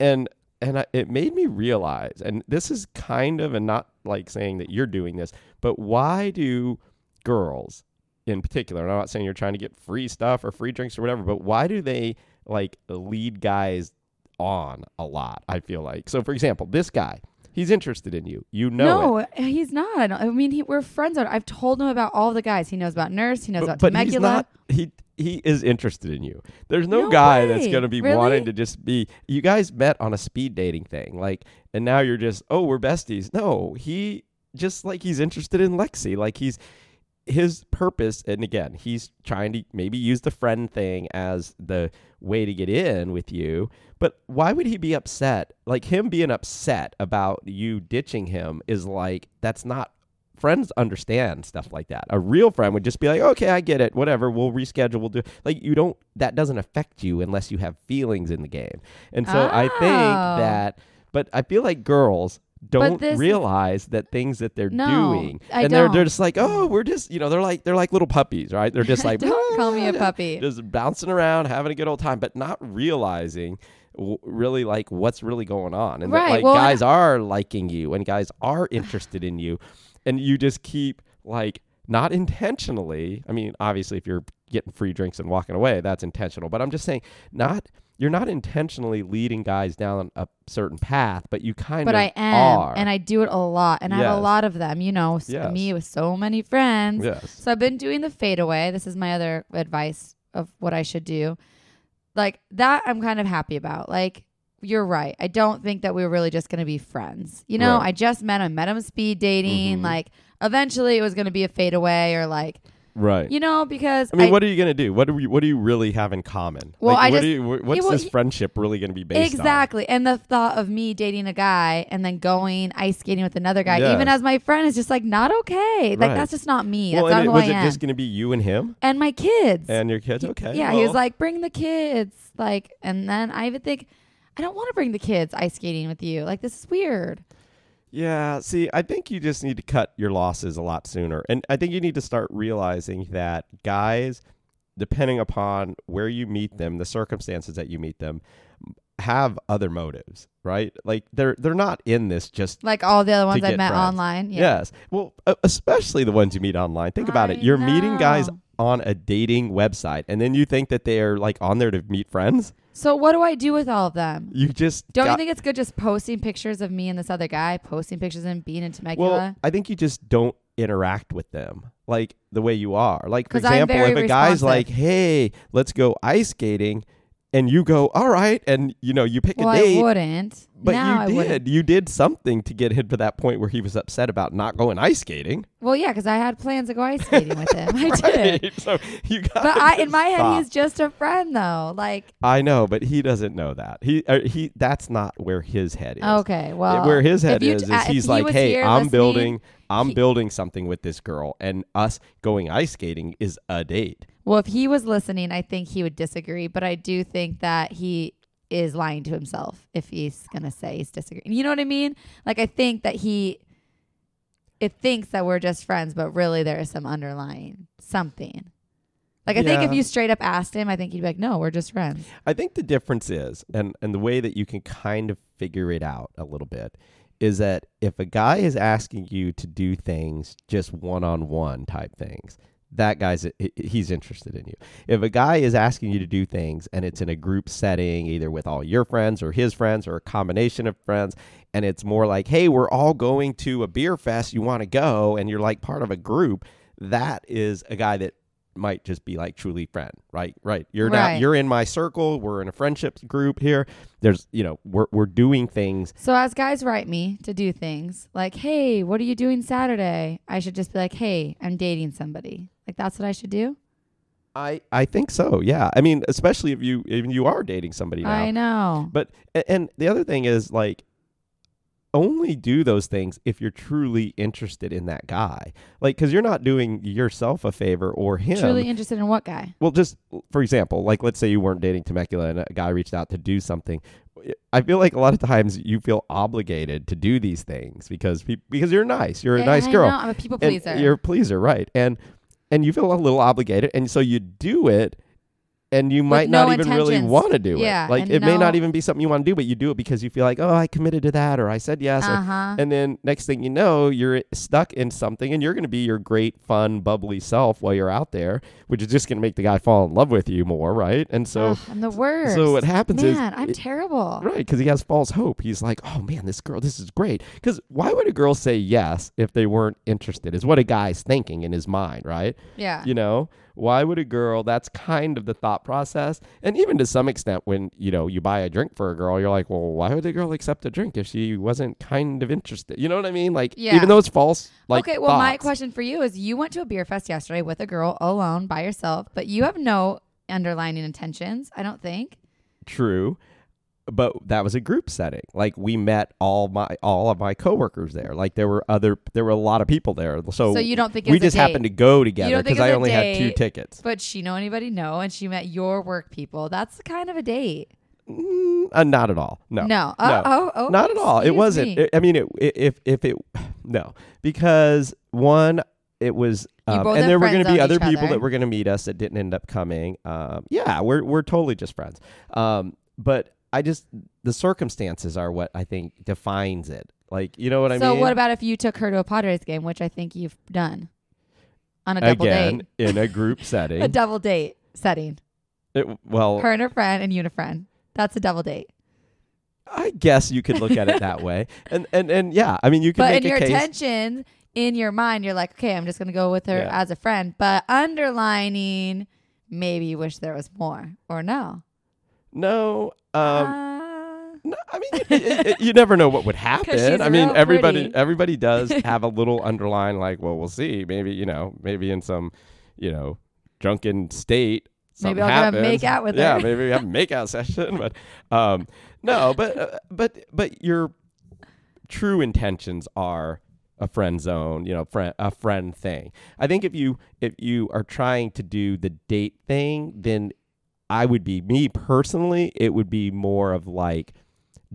And and I, it made me realize, and this is kind of, and not like saying that you're doing this, but why do girls, in particular, and I'm not saying you're trying to get free stuff or free drinks or whatever, but why do they like lead guys on a lot? I feel like. So, for example, this guy, he's interested in you. You know it. no, he's not. I, don't, I mean, he, we're friends. I've told him about all the guys. He knows about Nurse. He knows but, about but Temecula. he's not he he is interested in you there's no, No guy that's going to be Really? wanting to just be you guys met on a speed dating thing like and now you're just oh we're besties no he just like he's interested in lexi like he's his purpose and again he's trying to maybe use the friend thing as the way to get in with you but why would he be upset like him being upset about you ditching him is like that's not friends understand stuff like that. A real friend would just be like, "Okay, I get it. Whatever. We'll reschedule. We'll do." Like you don't. That doesn't affect you unless you have feelings in the game. And so I think Oh. that. But I feel like girls don't this is- realize that things that they're No, doing, I and they're they're just like, "Oh, we're just you know they're like they're like little puppies, right? They're just like Don't call me a puppy. just bouncing around, having a good old time, but not realizing." w- Really, like what's really going on, and that, like well, guys are liking you, and guys are interested in you, and you just keep like not intentionally. I mean, obviously, if you're getting free drinks and walking away, that's intentional. But I'm just saying, not you're not intentionally leading guys down a certain path, but you kind of. but of I am, are. and I do it a lot, and I have a Yes. lot of them. You know, s- Yes. me with so many friends. yes, So I've been doing the fadeaway. This is my other advice of what I should do. Like that, I'm kind of happy about. Like you're right. I don't think that we were really just going to be friends. You know, Right. I just met him, met him speed dating. Mhm. Like eventually, it was going to be a fadeaway or like right. you know because I mean, what are you gonna do? What do we, what do you really have in common? Well, Like, I what just- you, wh- what's well, this friendship really gonna be based on? Exactly. And the thought of me dating a guy and then going ice skating with another guy, Yes. even as my friend, is just like not okay. Like Right. that's just not me. Well, that's not it, who was I it just gonna be you and him and my kids. and your kids? He- Okay. Yeah, he was like, bring the kids. Like, and then I even think, I don't want to bring the kids ice skating with you. Like, this is weird. Yeah, see, I think you just need to cut your losses a lot sooner. And I think you need to start realizing that guys, depending upon where you meet them, the circumstances that you meet them, have other motives, right? Like they're they're not in this just Like all the other ones I met friends. online. Yeah. Yes. Well, especially the ones you meet online. Think about I it. You're meeting guys know. On a dating website and then you think that they're like on there to meet friends? So what do I do with all of them? You just Don't you got- think it's good just posting pictures of me and this other guy, posting pictures of him being in Temecula? Well, I think you just don't interact with them like the way you are. Like, for 'Cause I'm example, very if a guy's responsive. like, "Hey, let's go ice skating," and you go, "All right," and you know you pick well, a I date, wouldn't. but now I you wouldn't. did, you did something to get him to that point where he was upset about not going ice skating. Well, yeah, because I had plans to go ice skating with him. I did. So you got. But I, in my head, he's just a friend, though. Like, I know, but he doesn't know that. He uh, he. That's not where his head is. okay, well, where his head is t- is uh, he's he like, "Hey, I'm building, I'm he- building something with this girl, and us going ice skating is a date." Well, if he was listening, I think he would disagree. But I do think that he is lying to himself if he's gonna say he's disagreeing. You know what I mean? Like I think that he it thinks that we're just friends, but really there is some underlying something. Like I think if you straight up asked him, I think he'd be like, "No, we're just friends." I think the difference is, and and the way that you can kind of figure it out a little bit, is that if a guy is asking you to do things just one on one type things, that guy's he's interested in you. If a guy is asking you to do things and it's in a group setting, either with all your friends or his friends or a combination of friends, and it's more like, hey, we're all going to a beer fest, you want to go, and you're like part of a group, that is a guy that might just be like truly friend, right? Right. You're Right. not you're in my circle. We're in a friendship group here. There's you know we're we're doing things. So as guys write me to do things like, "Hey, what are you doing Saturday?" I should just be like, "Hey, I'm dating somebody." Like that's what I should do. I I think so. Yeah. I mean, especially if you if you are dating somebody now. I know. But and the other thing is like only do those things if you're truly interested in that guy. Like cuz you're not doing yourself a favor or him. Truly interested in what guy? well just for example, like let's say you weren't dating Temecula and a guy reached out to do something. I feel like a lot of times you feel obligated to do these things because because you're nice. You're a nice girl. know, I'm a people And pleaser. You're a pleaser, right? And and you feel a little obligated, and so you do it, and you might no not even really want to do Yeah, it. Like it may not even be something you want to do, but you do it because you feel like, oh, I committed to that, or I said yes, uh huh. and then next thing you know, you're stuck in something, and you're going to be your great, fun, bubbly self while you're out there, which is just going to make the guy fall in love with you more, right? And so. I'm the worst. So what happens is Man, I'm it- terrible. Right, because he has false hope. He's like, "Oh man, this girl, this is great." Because why would a girl say yes if they weren't interested? Is what a guy's thinking in his mind, right? Yeah. You know, why would a girl? That's kind of the thought process, and even to some extent, when you know you buy a drink for a girl, you're like, "Well, why would the girl accept a drink if she wasn't kind of interested?" You know what I mean? Like, Yeah. even though it's false, like okay, well, my question for you is: You went to a beer fest yesterday with a girl alone by yourself, but you have no underlining intentions. I don't think. True. But that was a group setting. Like we met all my all of my coworkers there. Like there were other there were a lot of people there. So, So you don't think we just happened to go together because I only had two tickets. But she know anybody? No, and she met your work people. That's the kind of a date. Mm, uh, not at all. No. No. Oh, No. oh, oh. not at all. It wasn't. It- I mean, it, it, if if it no, because one, it was, um, and there were going to be other people other. that were going to meet us that didn't end up coming. Um, yeah, we're we're totally just friends. Um, but I just the circumstances are what I think defines it. Like, you know what I so mean? So what about if you took her to a Padres game, which I think you've done on a double Again, date, in a group setting, a double date setting, It- well, her and her friend and you and a friend. That's a double date. I guess you could look at it that way. And and and yeah, I mean, you can But make in a your case. intention, in your mind, you're like, okay, I'm just gonna go with her Yeah. as a friend. But underlining, maybe you wish there was more, or no. no, um, Uh, No, I mean, it- you never know what would happen. I mean, everybody pretty. everybody does have a little underline, like, well, we'll see. Maybe you know, maybe in some, you know, drunken state. Maybe I'll happens. make out with yeah, her. maybe we have a make out session, but um, no, but uh, but but your true intentions are a friend zone, you know, friend a friend thing. I think if you if you are trying to do the date thing, then I would be me personally, it would be more of like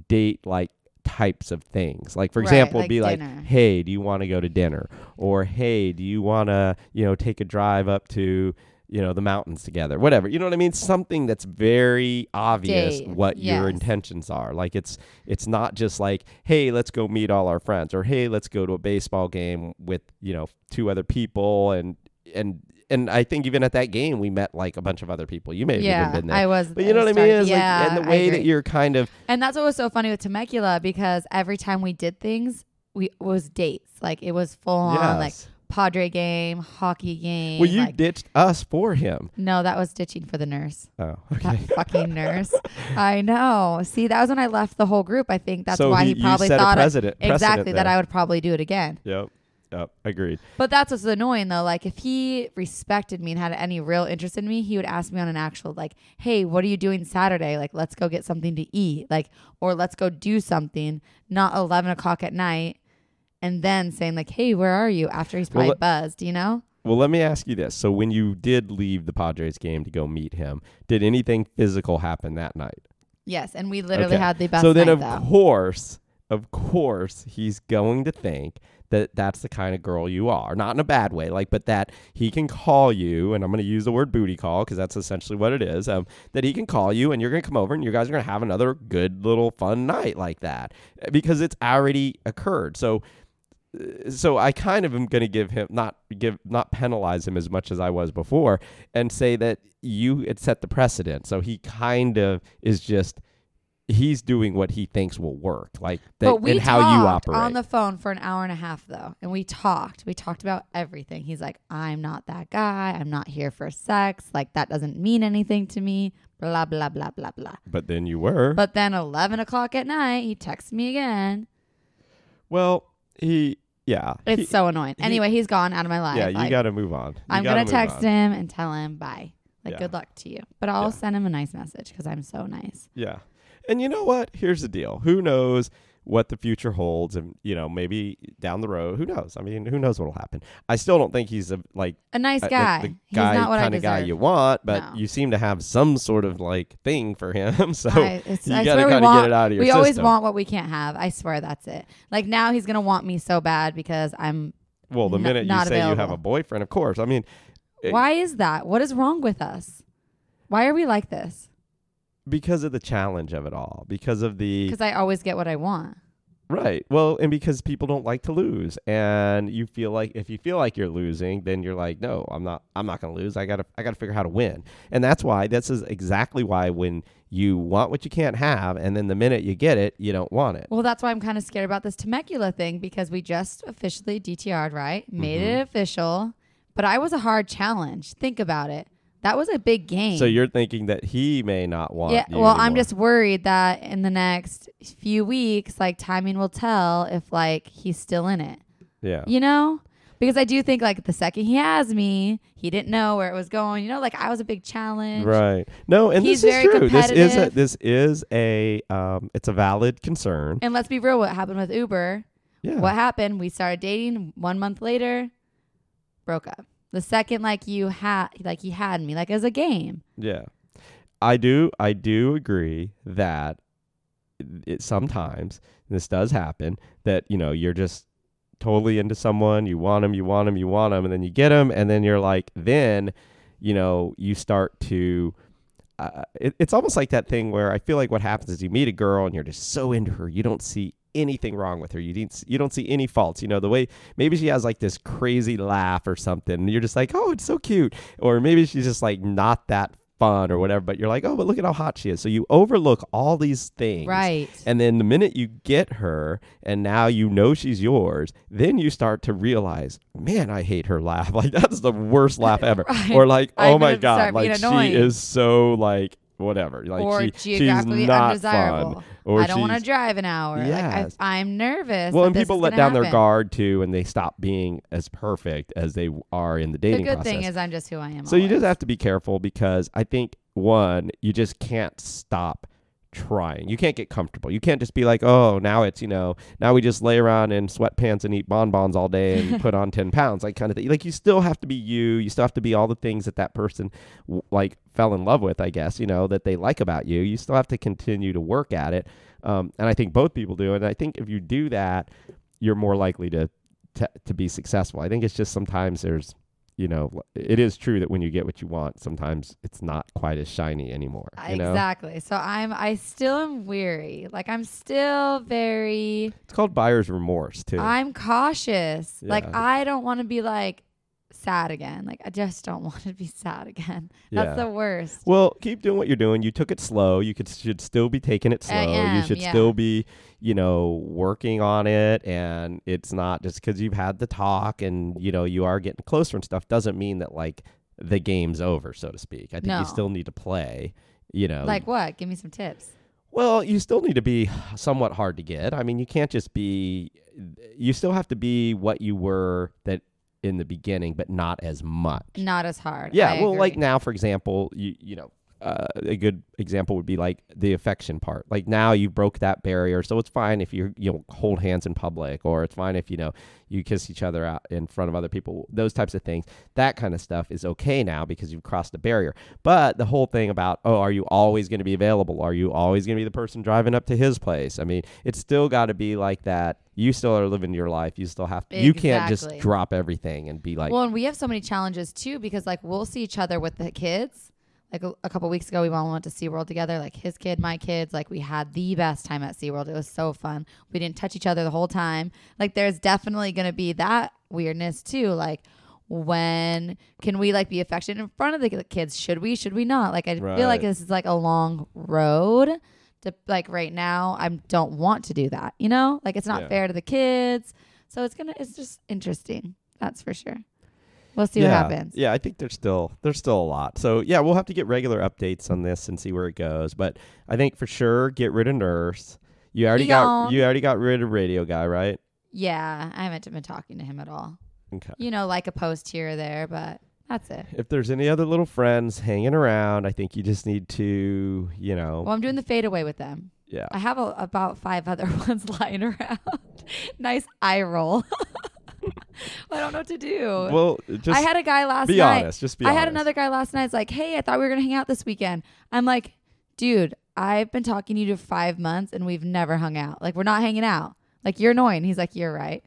date like types of things. Like for Right, example, like be dinner. like, "Hey, do you want to go to dinner?" or "Hey, do you want to, you know, take a drive up to, you know, the mountains together?" Whatever. You know what I mean? Something that's very obvious Date, what your intentions are. Like it's it's not just like, "Hey, let's go meet all our friends," or "Hey, let's go to a baseball game with, you know, two other people and and and I think even at that game we met like a bunch of other people. You may have yeah, even been there. I was. but you know what I mean? It's yeah, like, and the way that you're kind of And that's what was so funny with Temecula because every time we did things, we it was dates. Like it was full on like Padre game, hockey game. Well, you like, ditched us for him. no, that was ditching for the nurse. Oh, That okay. fucking nurse. I know. See, that was when I left the whole group. I think that's so why he, he, probably thought I- exactly that. I would probably do it again. Yep. Yep. Agreed. But that's what's annoying though. Like if he respected me and had any real interest in me, he would ask me on an actual like, "Hey, what are you doing Saturday? Like, let's go get something to eat, like, or let's go do something." Not eleven o'clock at night, and then saying like, "Hey, where are you?" After he's probably let- buzzed, you know. Well, let me ask you this. So, when you did leave the Padres game to go meet him, did anything physical happen that night? Yes, and we literally Okay. had the best so then, of though. course, of course, he's going to think that that's the kind of girl you are. Not in a bad way, like, but that he can call you, and I'm going to use the word booty call because that's essentially what it is. Um, that he can call you, and you're going to come over, and you guys are going to have another good little fun night like that because it's already occurred. So so I kind of am going to give him not give not penalize him as much as I was before, and say that you had set the precedent. So he kind of is just he's doing what he thinks will work, like that, but we and how you talked operate. on the phone for an hour and a half though, and we talked. We talked about everything. He's like, "I'm not that guy. I'm not here for sex. Like that doesn't mean anything to me." Blah blah blah blah blah. but then you were. But then eleven o'clock at night, he texts me again. well, he yeah. It's he- so annoying. he- anyway, he's gone out of my life. yeah, you Like, got to move on. You I'm gonna text on. him and tell him bye. Like Yeah. good luck to you. But I'll Yeah. send him a nice message because I'm so nice. Yeah. And you know what? Here's the deal. Who knows what the future holds and you know, maybe down the road, who knows? I mean, who knows what'll happen. I still don't think he's a like A nice a- the- guy. the, he's guy not what I kind of guy you want, but No. you seem to have some sort of like thing for him. So I, it's, you got to kind of get it out of your we always want what we can't have. I swear that's it. Like now he's gonna want me so bad because I'm. well, the n- minute you say you have a boyfriend, of course. I mean, It- Why is that? What is wrong with us? Why are we like this? Because of the challenge of it all, because of the Because I always get what I want. Right. Well, and because people don't like to lose, and you feel like if you feel like you're losing, then you're like, no, I'm not. I'm not going to lose. I gotta. I gotta figure out how to win. And that's why. This is exactly why when you want what you can't have, and then the minute you get it, you don't want it. Well, that's why I'm kind of scared about this Temecula thing because we just officially DTR'd, right? Made mm-hmm. it official. But I was a hard challenge. Think about it. That was a big game. So you're thinking that he may not want. yeah. Well, I'm just worried that in the next few weeks, like timing will tell if like he's still in it. Yeah. You know? Because I do think like the second he has me, he didn't know where it was going. You know, like I was a big challenge. Right. No, and He's this is very true. This is a this is a um it's a valid concern. And let's be real, what happened with Uber? Yeah. What happened? We started dating. One month later, broke up. The second like you had like he had me, like as a game. Yeah. I do I do agree that it sometimes this does happen that you know you're just totally into someone, you want them, you want them, you want them and then you get them and then you're like then you know you start to uh, it, it's almost like that thing where I feel like what happens is you meet a girl and you're just so into her, you don't see anything wrong with her. You didn't, you don't see any faults. You know the way maybe she has like this crazy laugh or something, and you're just like, oh, it's so cute. Or maybe she's just like not that fun or whatever. But you're like, oh, but look at how hot she is. So you overlook all these things, Right. and then the minute you get her and now you know she's yours, then you start to realize, man, I hate her laugh. Like that's the worst laugh ever. Right. Or like, I'm oh my god, like she is so like whatever. Like or she, geographically she's not undesirable. fun. Or I don't want to drive an hour. Yes. Like I, I'm nervous. well, and people let down their guard too, and they stop being as perfect as they are in the dating. The good process. thing is I'm just who I am. so you just have to be careful because I think one, you just can't stop trying. You can't get comfortable. You can't just be like, oh, now it's you know, now we just lay around in sweatpants and eat bonbons all day and put on ten pounds, like kind of thing. Like you still have to be you. You still have to be all the things that that person like fell in love with. I guess you know that they like about you. You still have to continue to work at it. Um, and I think both people do. And I think if you do that, you're more likely to to, to be successful. I think it's just sometimes there's you know, it is true that when you get what you want, sometimes it's not quite as shiny anymore. You know, Exactly. So I'm I still am weary. Like I'm still very it's called buyer's remorse too. I'm cautious. Like I don't want to be like sad again. Like I just don't want to be sad again. That's Yeah. the worst. well, keep doing what you're doing. You took it slow. You could should still be taking it slow. I you should yeah. still be, you know, working on it. And it's not just because you've had the talk and you know you are getting closer and stuff doesn't mean that like the game's over, so to speak. I think No. you still need to play. You know, Like what? Give me some tips. Well, you still need to be somewhat hard to get. I mean, you can't just be. You still have to be what you were that in the beginning, but not as much. Not as hard. Yeah. I well, like now, for example, you you know. Uh, a good example would be like the affection part. Like now you broke that barrier, so it's fine if you you know hold hands in public, or it's fine if you know you kiss each other out in front of other people. Those types of things, that kind of stuff is okay now because you've crossed the barrier. But the whole thing about oh, are you always going to be available? Are you always going to be the person driving up to his place? I mean, it's still got to be like that. You still are living your life. You still have to. You can't just drop everything and be like, well, and we have so many challenges too because like we'll see each other with the kids. Like a, a couple weeks ago, we all went to SeaWorld together, like his kid, my kids. Like we had the best time at SeaWorld. It was so fun. We didn't touch each other the whole time. Like there's definitely going to be that weirdness too. Like when can we like be affectionate in front of the kids? Should we? Should we not? Like I feel like this is like a long road. To like right now, I don't want to do that. You know, like it's not Yeah. fair to the kids. So it's gonna. It's just interesting. That's for sure. We'll see yeah, what happens. Yeah, I think there's still there's still a lot. So yeah, we'll have to get regular updates on this and see where it goes. But I think for sure get rid of nurse. You already got you already got rid of radio guy, right? Yeah, I haven't been talking to him at all. Okay. You know, like a post here or there, but that's it. If there's any other little friends hanging around, I think you just need to, you know, Well, I'm doing the fadeaway with them. yeah. I have a, about five other ones lying around. nice eye roll. I don't know what to do. Well, just I had a guy last be night. honest. Just be honest. I honest. had another guy last night. It's like, hey, I thought we were gonna hang out this weekend. I'm like, dude, I've been talking to you for five months and we've never hung out. Like, we're not hanging out. Like, you're annoying. He's like, you're right.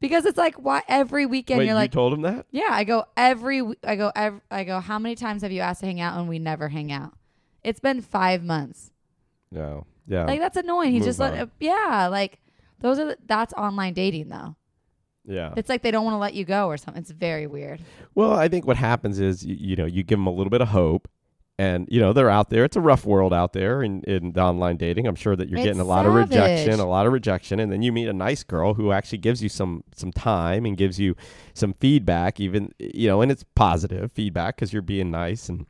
Because it's like, why every weekend Wait, you're you like, told him that? yeah. I go every. I go every. I go. How many times have you asked to hang out and we never hang out? It's been five months. No. Yeah. Like that's annoying. He's move just let. on. Yeah. Like those are. The, that's online dating though. Yeah. It's like they don't want to let you go or something. It's very weird. Well, I think what happens is you, you know you give them a little bit of hope, and you know they're out there. It's a rough world out there in, in the online dating. I'm sure that you're It's getting a lot of rejection, a lot of rejection, and then you meet a nice girl who actually gives you some some time and gives you some feedback, even you know, and it's positive feedback because you're being nice and.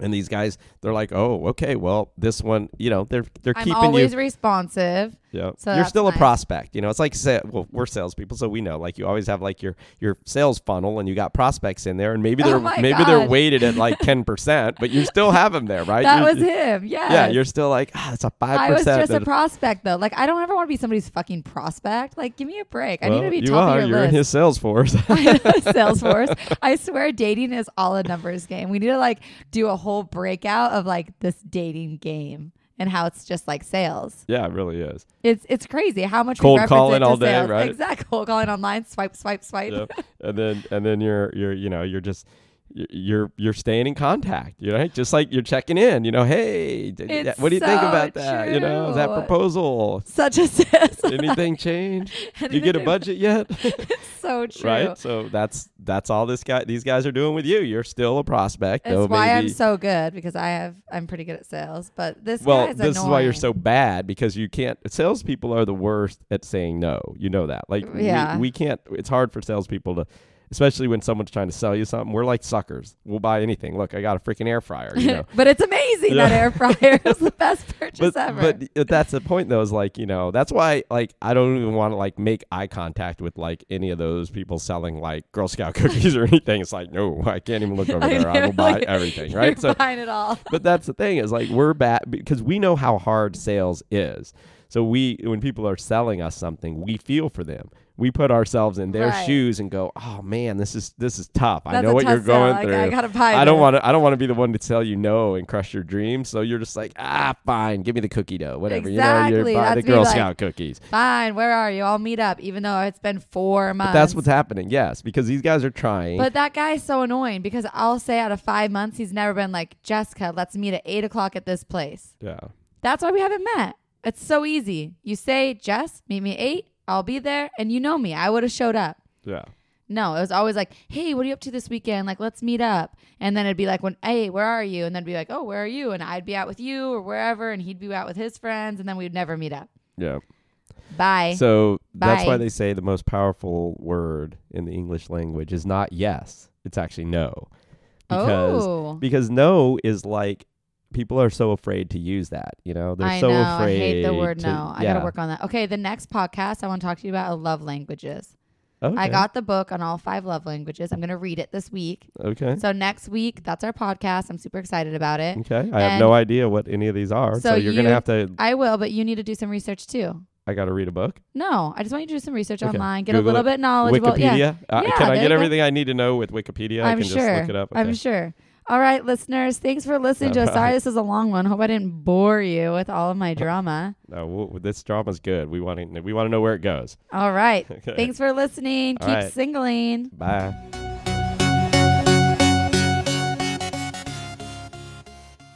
And these guys, they're like, oh, okay, well, this one, you know, they're they're I'm keeping always you. responsive. Yeah, So you're still a prospect. You know, it's like sa- well, we're salespeople, so we know. Like you always have like your your sales funnel, and you got prospects in there, and maybe Oh they're my maybe they're weighted at like ten percent, but you still have them there, right? That You- was you- him. Yeah. Yeah, you're still like ah, it's a five I was percent. just a prospect though. Like I don't ever want to be somebody's fucking prospect. Like give me a break. I need to be talking to you top are. of your You're in list. his Salesforce. Salesforce. I swear dating is all a numbers game. We need to like do a whole breakout of like this dating game and how it's just like sales. yeah, it really is. It's it's crazy how much Cold calling it all day, sales. right? Exactly. Cold calling online, swipe, swipe, swipe. Yep. and then and then you're you're you know you're just you're you're staying in contact, you know, just like you're checking in. You know, hey, It's what do you think about that? You know, that proposal? Such a. Anything change? you get a budget yet? so true. right? So that's that's all this guy these guys are doing with you. You're still a prospect, That's why I'm so good because I have I'm pretty good at sales. But this well, this is why you're so bad because you can't. Salespeople are the worst at saying no. You know that. Like, Yeah. we, we can't. It's hard for salespeople to, especially when someone's trying to sell you something. We're like suckers. We'll buy anything. Look, I got a freaking air fryer. You know. but it's amazing Yeah. that air fryer is the best purchase but ever. but that's the point though. Is like you know that's why like I don't even want to like make eye contact with like any of those people selling like Girl Scout cookies or anything. It's like no, I can't even look over there. I will buy everything. Right. So buying it all. but that's the thing is like we're bad because we know how hard sales is. So we when people are selling us something, we feel for them. We put ourselves in their Right. shoes and go, "Oh man, this is this is tough. I know what you're sell. going through. I gotta buy. I don't want to. I don't want to be the one to tell you no and crush your dreams. So you're just like, ah, fine, give me the cookie dough, whatever. You know, Exactly. you buy the That's Girl like- Scout cookies. Fine. Where are you? I'll meet up. Even though it's been four months. But that's what's happening. Yes, because these guys are trying. But that guy's so annoying because I'll say out of five months he's never been like Jessica. Let's meet at eight o'clock at this place. yeah, That's why we haven't met. It's so easy. You say Jess, meet me at eight. I'll be there, and you know me. I would have showed up. yeah, No, it was always like, "Hey, what are you up to this weekend? Like, let's meet up." And then it'd be like, "When, hey, where are you?" And then be like, "Oh, where are you?" And I'd be out with you or wherever, and he'd be out with his friends, and then we'd never meet up. yeah. Bye. So that's why they say the most powerful word in the English language is not yes; it's actually no. Because oh, because no is like people are so afraid to use that. You know, they're I so know. afraid. I hate the word to- no. I yeah. gotta work on that. Okay, the next podcast I want to talk to you about are love languages. Okay. I got the book on all five love languages. I'm gonna read it this week. Okay. So next week, that's our podcast. I'm super excited about it. Okay. I have no idea what any of these are, so, So you're gonna have to. I will, but you need to do some research too. I got to read a book. No, I just want you to do some research Okay. online, get Google a little it. bit knowledgeable. Yeah, Wikipedia. Uh, Yeah, can I get you everything I need to know with Wikipedia? I I'm can sure. just look it up. Okay. I'm sure. All right, listeners. Thanks for listening to us. Sorry right. this is a long one. Hope I didn't bore you with all of my drama. No, we'll, this drama's good. We want to. We want to know where it goes. All right. Okay. Thanks for listening. All Keep right. singling. Bye.